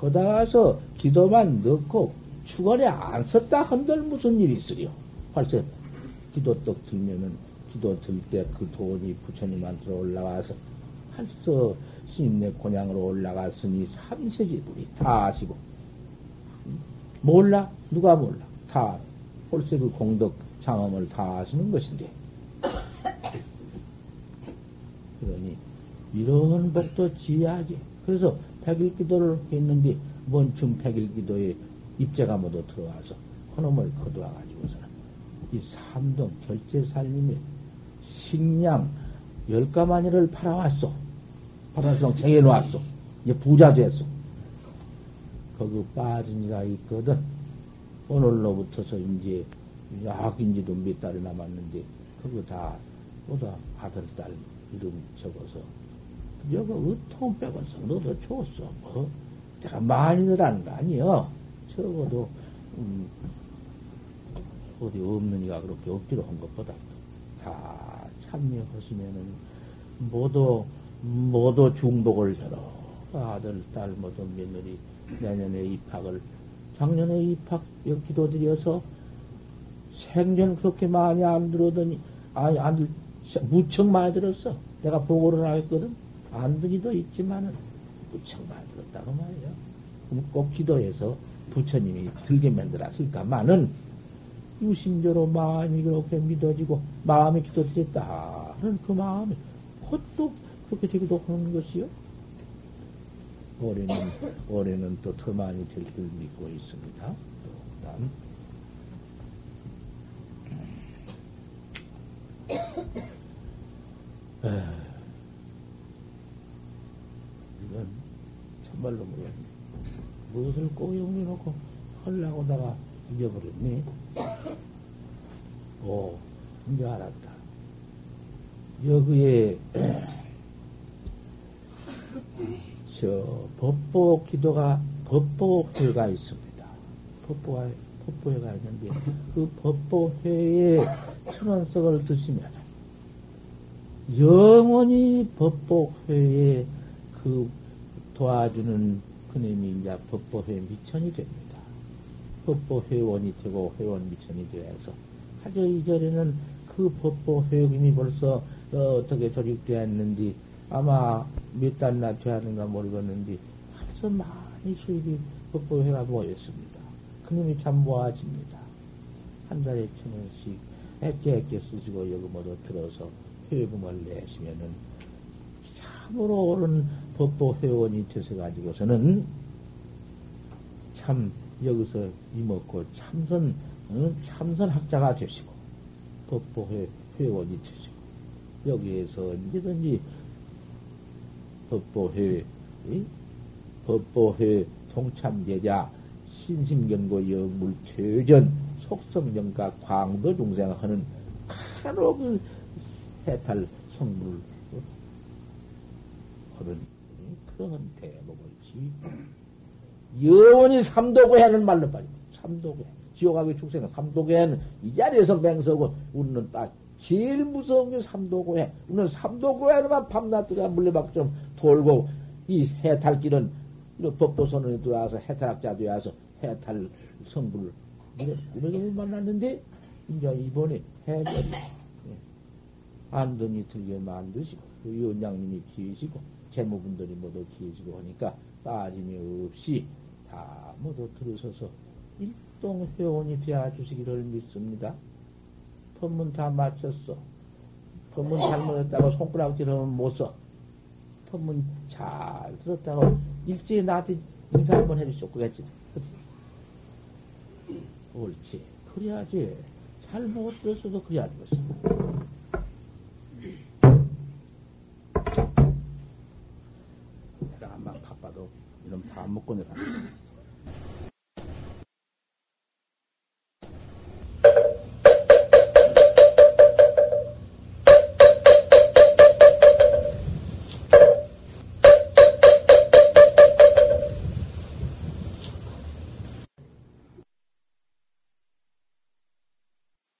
거다 가서 기도만 넣고 축원에 안 썼다 한들 무슨 일이 있으려 벌써 기도 떡 들면은 기도 들 때 그 돈이 부처님한테 올라와서 벌써 스님네 곤양으로 올라갔으니 삼세지불이 다 아시고. 몰라? 누가 몰라? 다 벌써 그 공덕 장엄을 다 아시는 것인데. 그러니 이런 법도 지어야지. 그래서 백일 기도를 했는데 뭔쯤 백일 기도에 입제가 모두 들어와서 그놈을 거두어가지고서는 이 삼동 결제 살림에 식량 열가마니를 팔아왔어. 팔아서 쟁여놓았어. 이제 부자 됐어. 거기 빠진 이가 있거든. 오늘로부터서 이제 약인지도 몇 달이 남았는데 그거 다 보다 아들 딸 이름 적어서 여기 어통 빼고서 너도 줬어. 뭐 내가 많이 늘한 거 아니여. 적어도 음, 어디 없는 이가 그렇게 없기로 한 것보다 다 참여하시면은 모두 모두 중복을 여러 아들 딸 모두 며느리 내년에 입학을 작년에 입학 기도 드려서 생전 그렇게 많이 안 들어더니 아니 안 들, 무척 많이 들었어. 내가 보고를 하겠거든. 안 들이도 있지만은 무척 많이 들었다고 말이야. 그럼 꼭 기도해서 부처님이 들게 만들었을까만은 유심조로 마음이 그렇게 믿어지고 마음이 기도드렸다 하는 그 마음이 헛도 그렇게 되기도 하는 것이요. 올해는 올해는 또 더 많이 될 줄 믿고 있습니다. 또 그다음 이건 참말로 모르겠네. 무엇을 꼭 영리놓고 헐라고다가 잊어버렸니? 오, 이제 알았다. 여기에, 저, 법보 기도가, 법보회가 있습니다. 법보가, 법보회가 있는데, 그 법보회에 천원석을 드시면, 영원히 법보회에 그 도와주는 그님이 이제 법보회 미천이 됩니다. 법보 회원이 되고 회원 미천이 되어서 하저 이전에는 그 법보 회원이 벌써 어, 떻게 조직되었는지 아마 몇 달나 되었는가 모르겠는데 벌써 많이 수입이 법보 회가 모였습니다. 그님이 참 모아집니다. 한 달에 천 원씩 액게 액게 쓰시고 여기 모두 들어서 회금을 내시면은 참으로 옳은 법보 회원이 되셔가지고서는 참 여기서 이먹고 참선, 어? 참선 학자가 되시고, 법보회 회원이 되시고, 여기에서 언제든지 법보회, 이? 법보회 동참제자, 신심경고 영물 최전, 속성정가 광도 중생하는 바로 그 해탈 성물 하는 그런 대목을 지고, 영원히 삼도고해는 말로 빠집니다. 삼도고해. 지옥하게 축생은 삼도고해는 이 자리에서 맹서고 우리는 딱 제일 무서운 게 삼도고해. 우리는 삼도고해만 밤낮 들어 물레박 좀 돌고 이 해탈길은 법보선언에 들어와서 해탈학자 되어서 해탈 성불 이런 걸 만났는데 이제 이번에 해결이 예. 안동이 들게 만드시고 그 위원장님이 계시고 재무분들이 모두 계시고 하니까 빠짐이 없이 다 모두 들으셔서 일동 회원이 되어 주시기를 믿습니다. 법문 다 마쳤어. 법문 잘못했다고 손가락질 하면 못 써. 법문 잘 들었다고 일찍이 나한테 인사 한번 해주시오. 그랬지. 옳지. 그래야지. 잘못 들었어도 그래야 되겠어. 밥 먹고 내가.